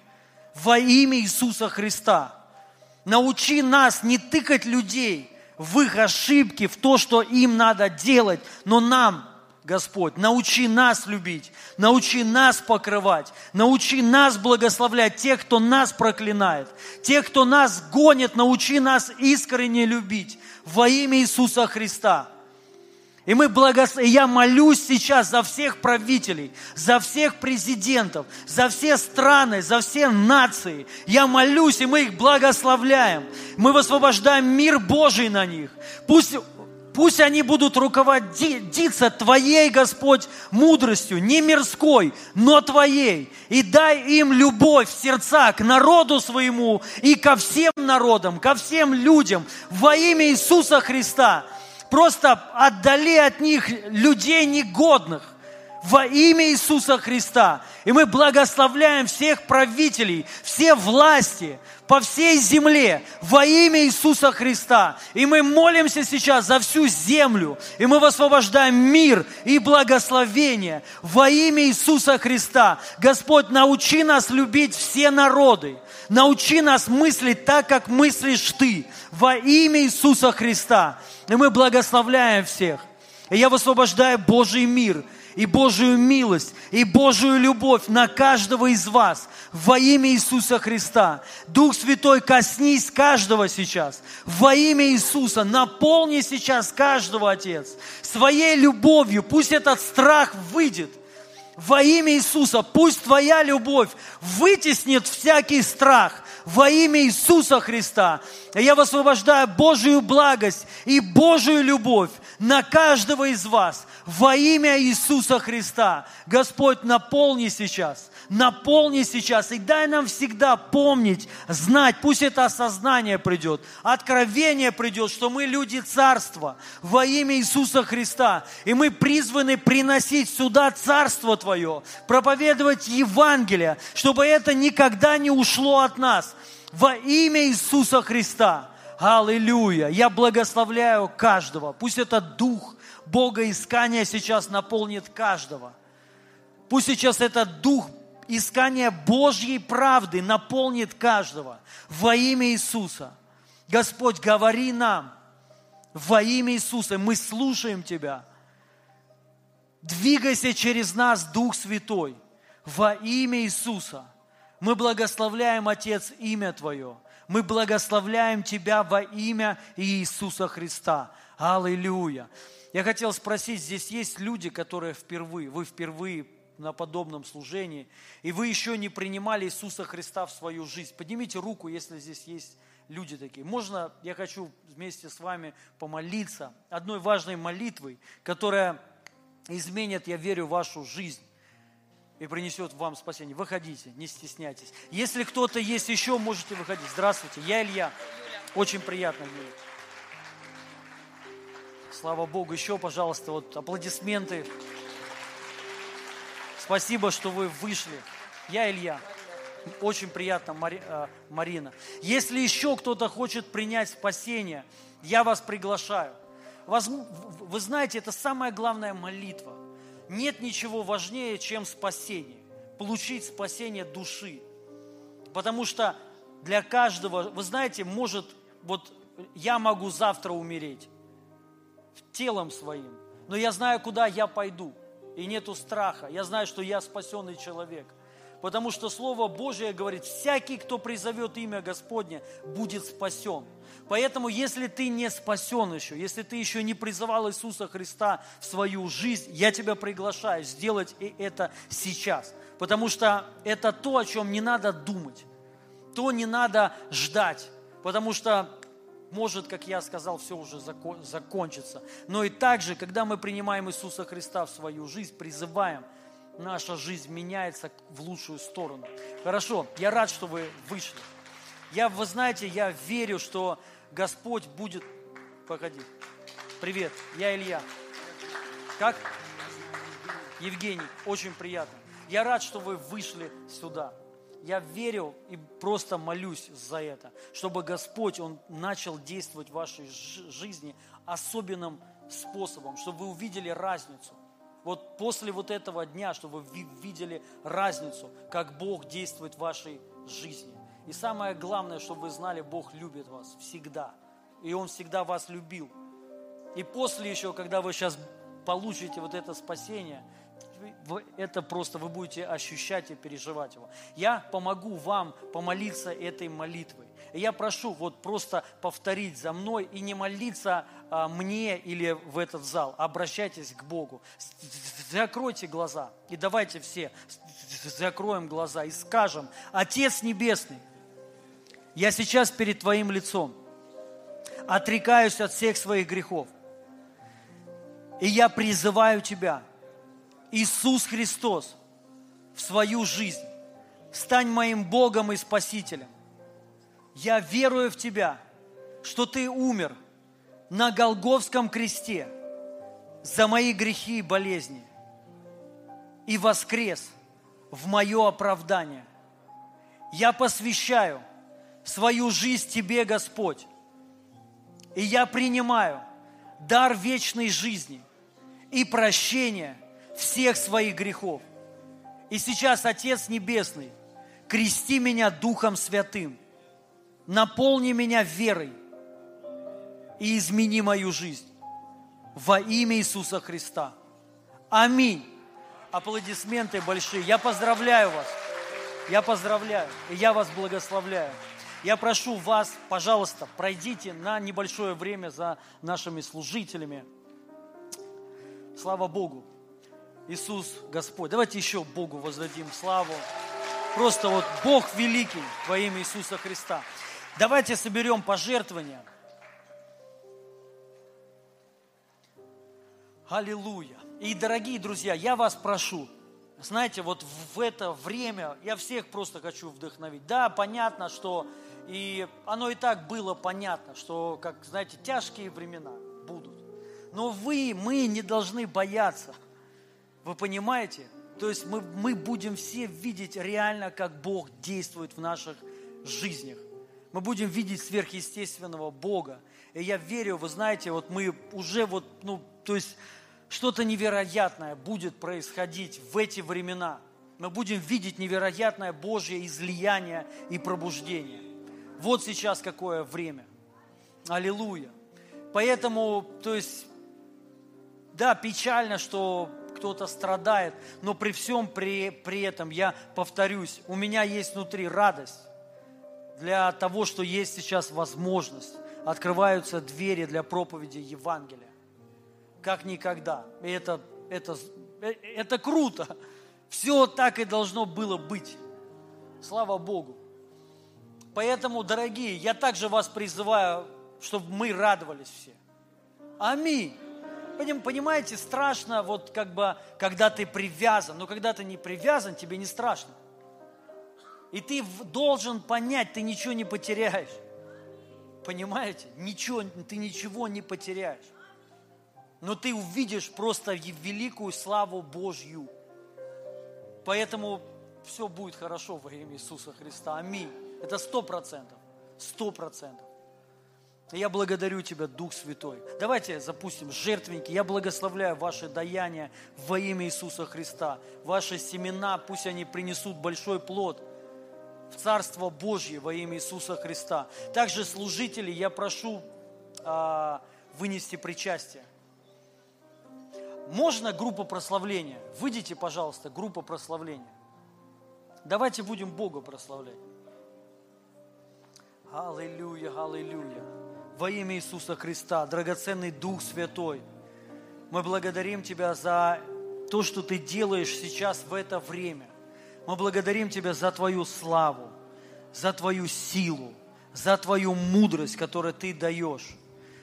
Во имя Иисуса Христа. Научи нас не тыкать людей в их ошибки, в то, что им надо делать, но нам Господь, научи нас любить, научи нас покрывать, научи нас благословлять тех, кто нас проклинает, тех, кто нас гонит, научи нас искренне любить во имя Иисуса Христа. И мы благос... я молюсь сейчас за всех правителей, за всех президентов, за все страны, за все нации. Я молюсь, и мы их благословляем. Мы высвобождаем мир Божий на них. Пусть Пусть они будут руководиться Твоей, Господь, мудростью, не мирской, но Твоей. И дай им любовь в сердца к народу своему и ко всем народам, ко всем людям во имя Иисуса Христа. Просто отдали от них людей негодных во имя Иисуса Христа. И мы благословляем всех правителей, все власти, по всей земле во имя Иисуса Христа. И мы молимся сейчас за всю землю, и мы высвобождаем мир и благословение во имя Иисуса Христа. Господь, научи нас любить все народы. Научи нас мыслить так, как мыслишь Ты, во имя Иисуса Христа. И мы благословляем всех. И я высвобождаю Божий мир – и Божию милость, и Божию любовь на каждого из вас во имя Иисуса Христа. Дух Святой, коснись каждого сейчас во имя Иисуса. Наполни сейчас каждого, Отец, своей любовью. Пусть этот страх выйдет во имя Иисуса. Пусть Твоя любовь вытеснит всякий страх во имя Иисуса Христа. Я высвобождаю Божию благость и Божию любовь на каждого из вас во имя Иисуса Христа. Господь, наполни сейчас, наполни сейчас и дай нам всегда помнить, знать, пусть это осознание придет, откровение придет, что мы люди Царства во имя Иисуса Христа. И мы призваны приносить сюда Царство Твое, проповедовать Евангелие, чтобы это никогда не ушло от нас во имя Иисуса Христа. Аллилуйя! Я благословляю каждого. Пусть этот дух Бога искания сейчас наполнит каждого. Пусть сейчас этот дух искания Божьей правды наполнит каждого во имя Иисуса. Господь, говори нам во имя Иисуса. Мы слушаем Тебя. Двигайся через нас, Дух Святой, во имя Иисуса. Мы благословляем, Отец, имя Твое. Мы благословляем Тебя во имя Иисуса Христа. Аллилуйя. Я хотел спросить, здесь есть люди, которые впервые, вы впервые на подобном служении, и вы еще не принимали Иисуса Христа в свою жизнь. Поднимите руку, если здесь есть люди такие. Можно, я хочу вместе с вами помолиться одной важной молитвой, которая изменит, я верю, вашу жизнь и принесет вам спасение. Выходите, не стесняйтесь. Если кто-то есть еще, можете выходить. Здравствуйте, я Илья. Очень приятно, Юля. Слава Богу. Еще, пожалуйста, вот аплодисменты. Спасибо, что вы вышли. Я Илья. Очень приятно, э, Марина. Если еще кто-то хочет принять спасение, я вас приглашаю. Вы знаете, это самая главная молитва. Нет ничего важнее, чем спасение. Получить спасение души. Потому что для каждого, вы знаете, может, вот я могу завтра умереть телом своим. Но я знаю, куда я пойду. И нету страха. Я знаю, что я спасенный человек. Потому что Слово Божие говорит, всякий, кто призовет имя Господне, будет спасен. Поэтому, если ты не спасен еще, если ты еще не призывал Иисуса Христа в свою жизнь, я тебя приглашаю сделать это сейчас. Потому что это то, о чем не надо думать. то не надо ждать, потому что может, как я сказал, все уже закончится. Но и также, когда мы принимаем Иисуса Христа в свою жизнь, призываем, наша жизнь меняется в лучшую сторону. Хорошо, я рад, что вы вышли. Я, вы знаете, я верю, что Господь будет... Погоди. Привет, я Илья. Как? Евгений, очень приятно. Я рад, что вы вышли сюда. Я верю и просто молюсь за это, чтобы Господь, Он начал действовать в вашей жизни особенным способом, чтобы вы увидели разницу. Вот после вот этого дня, чтобы вы видели разницу, как Бог действует в вашей жизни. И самое главное, чтобы вы знали, Бог любит вас всегда. И Он всегда вас любил. И после еще, когда вы сейчас получите вот это спасение, это просто вы будете ощущать и переживать его. Я помогу вам помолиться этой молитвой. Я прошу вот просто повторить за мной и не молиться а, мне или в этот зал. Обращайтесь к Богу. Закройте глаза. И давайте все закроем глаза и скажем, Отец Небесный, я сейчас перед Твоим лицом отрекаюсь от всех своих грехов. И я призываю Тебя – Иисус Христос в свою жизнь. Стань моим Богом и Спасителем. Я верую в Тебя, что Ты умер на Голговском кресте за мои грехи и болезни и воскрес в мое оправдание. Я посвящаю свою жизнь Тебе, Господь, и я принимаю дар вечной жизни и прощения – всех своих грехов. И сейчас, Отец Небесный, крести меня Духом Святым, наполни меня верой и измени мою жизнь во имя Иисуса Христа. Аминь. Аплодисменты большие. Я поздравляю вас. Я поздравляю. И я вас благословляю. Я прошу вас, пожалуйста, пройдите на небольшое время за нашими служителями. Слава Богу. Иисус Господь. Давайте еще Богу воздадим славу. Просто вот Бог великий во имя Иисуса Христа. Давайте соберем пожертвования. Аллилуйя. И, дорогие друзья, я вас прошу, знаете, вот в это время я всех просто хочу вдохновить. Да, понятно, что и оно и так было понятно, что, как, знаете, тяжкие времена будут. Но вы, мы не должны бояться – вы понимаете? То есть мы, мы будем все видеть реально, как Бог действует в наших жизнях. Мы будем видеть сверхъестественного Бога. И я верю, вы знаете, вот мы уже вот, ну, то есть что-то невероятное будет происходить в эти времена. Мы будем видеть невероятное Божье излияние и пробуждение. Вот сейчас какое время. Аллилуйя. Поэтому, то есть, да, печально, что кто-то страдает, но при всем при, при этом я повторюсь, у меня есть внутри радость для того, что есть сейчас возможность. Открываются двери для проповеди Евангелия. Как никогда. И это, это, э, это круто. Все так и должно было быть. Слава Богу. Поэтому, дорогие, я также вас призываю, чтобы мы радовались все. Аминь. Понимаете, страшно, вот как бы, когда ты привязан, но когда ты не привязан, тебе не страшно. И ты должен понять, ты ничего не потеряешь. Понимаете? Ничего, ты ничего не потеряешь. Но ты увидишь просто великую славу Божью. Поэтому все будет хорошо во имя Иисуса Христа. Аминь. Это сто процентов. Сто процентов. Я благодарю Тебя, Дух Святой. Давайте запустим жертвенники. Я благословляю ваши даяния во имя Иисуса Христа. Ваши семена, пусть они принесут большой плод в Царство Божье во имя Иисуса Христа. Также служители, я прошу а, вынести причастие. Можно группа прославления? Выйдите, пожалуйста, группа прославления. Давайте будем Бога прославлять. Аллилуйя, аллилуйя во имя Иисуса Христа, драгоценный Дух Святой. Мы благодарим Тебя за то, что Ты делаешь сейчас в это время. Мы благодарим Тебя за Твою славу, за Твою силу, за Твою мудрость, которую Ты даешь.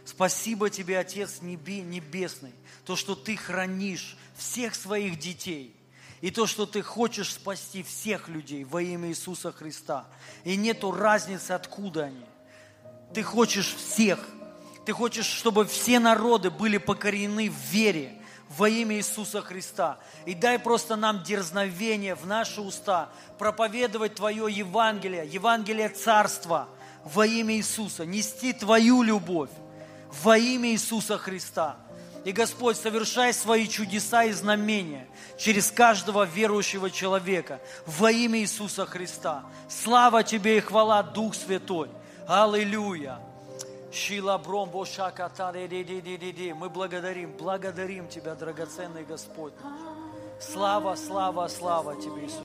Спасибо Тебе, Отец Небесный, то, что Ты хранишь всех своих детей, и то, что Ты хочешь спасти всех людей во имя Иисуса Христа. И нету разницы, откуда они. Ты хочешь всех. Ты хочешь, чтобы все народы были покорены в вере во имя Иисуса Христа. И дай просто нам дерзновение в наши уста проповедовать Твое Евангелие, Евангелие Царства во имя Иисуса, нести Твою любовь во имя Иисуса Христа. И Господь, совершай свои чудеса и знамения через каждого верующего человека во имя Иисуса Христа. Слава Тебе и хвала, Дух Святой. Аллилуйя. Мы благодарим, благодарим Тебя, драгоценный Господь. Слава, слава, слава Тебе, Иисус.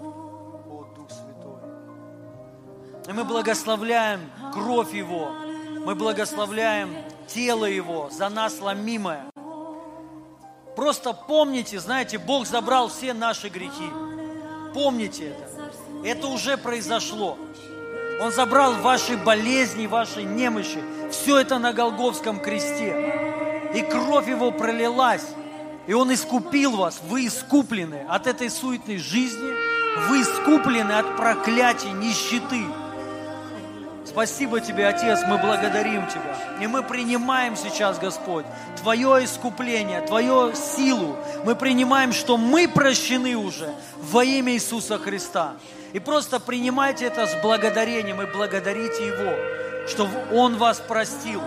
О, Дух Святой. И мы благословляем кровь Его. Мы благословляем тело Его за нас ломимое. Просто помните, знаете, Бог забрал все наши грехи. Помните это. Это уже произошло. Он забрал ваши болезни, ваши немощи. Все это на Голговском кресте. И кровь Его пролилась. И Он искупил вас. Вы искуплены от этой суетной жизни. Вы искуплены от проклятий, нищеты. Спасибо Тебе, Отец, мы благодарим Тебя. И мы принимаем сейчас, Господь, Твое искупление, Твою силу. Мы принимаем, что мы прощены уже во имя Иисуса Христа. И просто принимайте это с благодарением и благодарите Его, что Он вас простил,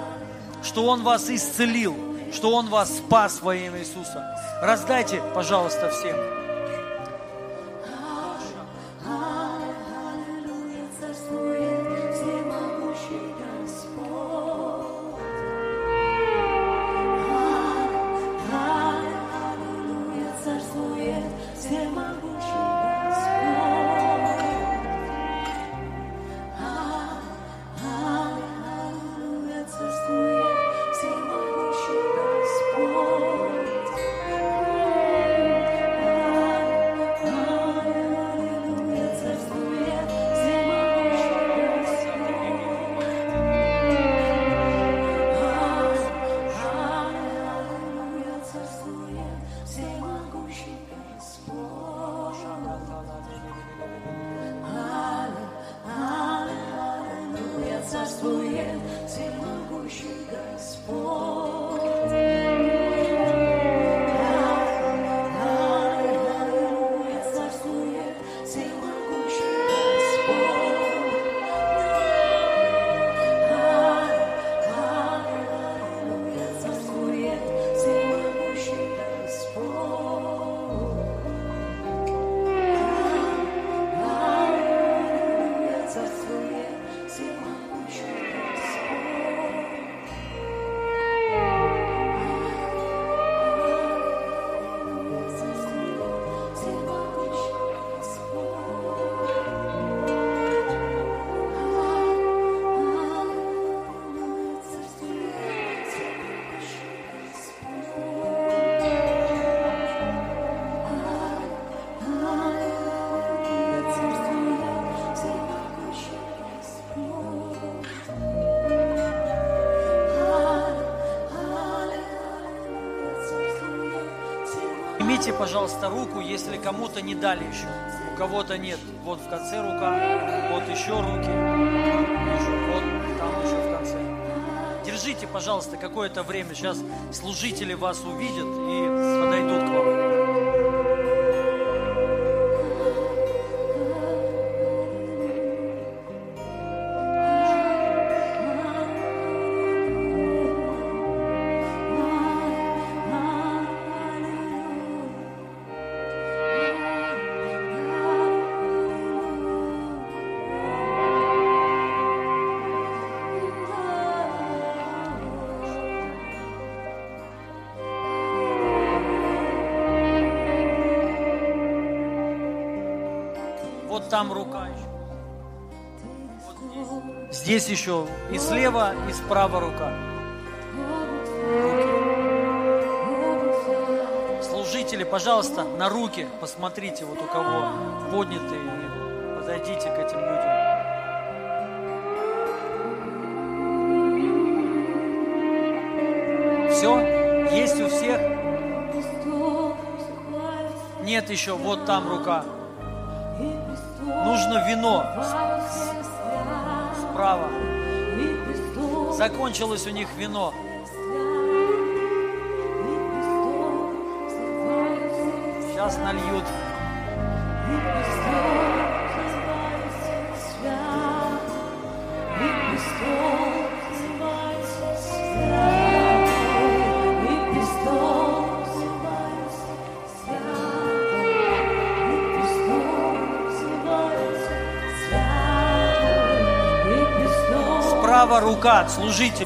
что Он вас исцелил, что Он вас спас во имя Иисуса. Раздайте, пожалуйста, всем. Поднимите, пожалуйста, руку, если кому-то не дали еще. У кого-то нет. Вот в конце рука, вот еще руки. Вот там еще в конце. Держите, пожалуйста, какое-то время. Сейчас служители вас увидят и подойдут к вам. Там рука еще. Вот здесь. здесь еще и слева, и справа рука. Служители, пожалуйста, на руки посмотрите, вот у кого поднятые. Подойдите к этим людям. Все? Есть у всех? Нет еще, вот там рука. Нужно вино справа. Закончилось у них вино. Сейчас нальют. Справа рука, служите.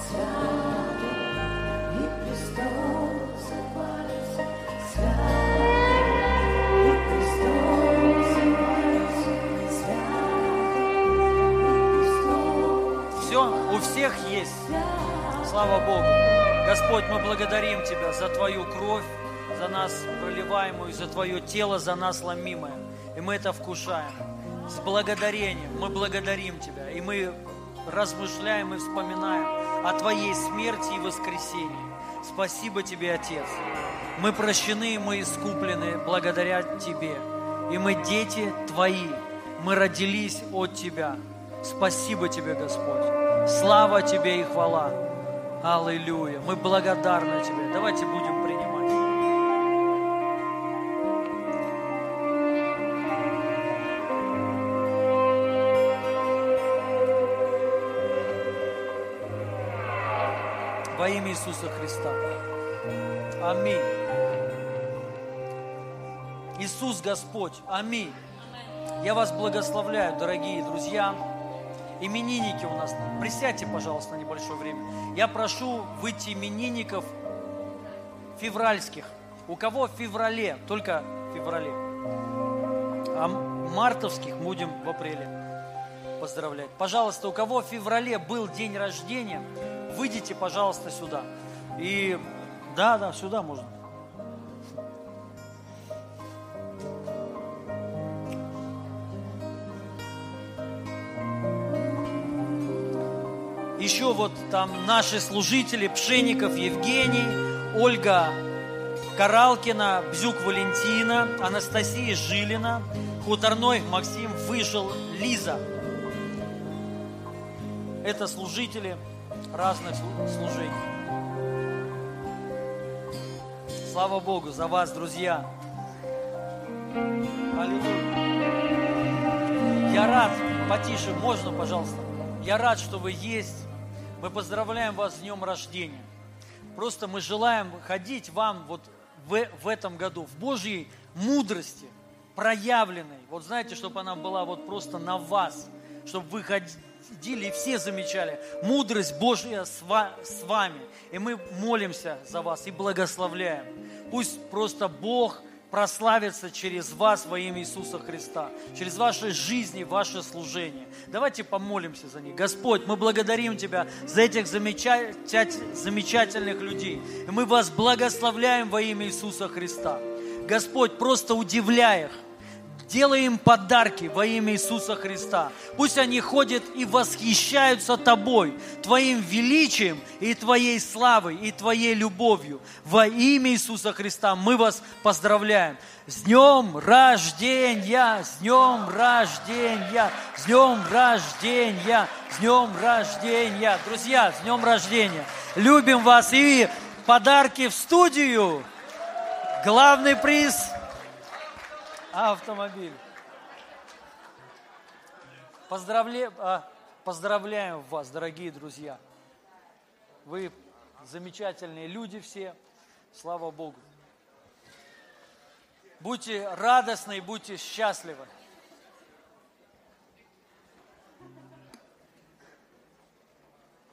Все, у всех есть. Слава Богу. Господь, мы благодарим Тебя за Твою кровь, за нас проливаемую, за Твое тело, за нас ломимое. И мы это вкушаем. С благодарением мы благодарим Тебя. И мы размышляем и вспоминаем о Твоей смерти и воскресении. Спасибо Тебе, Отец. Мы прощены, мы искуплены благодаря Тебе. И мы дети Твои. Мы родились от Тебя. Спасибо Тебе, Господь. Слава Тебе и хвала. Аллилуйя. Мы благодарны Тебе. Давайте будем Во имя Иисуса Христа. Аминь. Иисус Господь. Аминь. Я вас благословляю, дорогие друзья. Именинники у нас. Присядьте, пожалуйста, на небольшое время. Я прошу выйти именинников февральских. У кого в феврале? Только в феврале. А мартовских будем в апреле поздравлять. Пожалуйста, у кого в феврале был день рождения, выйдите, пожалуйста, сюда. И да, да, сюда можно. Еще вот там наши служители, Пшеников Евгений, Ольга Каралкина, Бзюк Валентина, Анастасия Жилина, Хуторной Максим Выжил Лиза. Это служители разных служений. Слава Богу за вас, друзья. Аллилуйя. Я рад, потише, можно, пожалуйста. Я рад, что вы есть. Мы поздравляем вас с днем рождения. Просто мы желаем ходить вам вот в, в этом году в Божьей мудрости, проявленной. Вот знаете, чтобы она была вот просто на вас, чтобы вы ходили и все замечали. Мудрость Божья с, ва, с вами. И мы молимся за вас и благословляем. Пусть просто Бог прославится через вас во имя Иисуса Христа, через ваши жизни, ваше служение. Давайте помолимся за них. Господь, мы благодарим Тебя за этих замечательных людей. И мы вас благословляем во имя Иисуса Христа. Господь, просто удивляй их, Делай им подарки во имя Иисуса Христа. Пусть они ходят и восхищаются Тобой, Твоим величием и Твоей славой, и Твоей любовью. Во имя Иисуса Христа мы вас поздравляем. С днем рождения, с днем рождения, с днем рождения, с днем рождения. Друзья, с днем рождения. Любим вас и подарки в студию. Главный приз – автомобиль. Поздравля... А, поздравляем вас, дорогие друзья. Вы замечательные люди все. Слава Богу. Будьте радостны и будьте счастливы.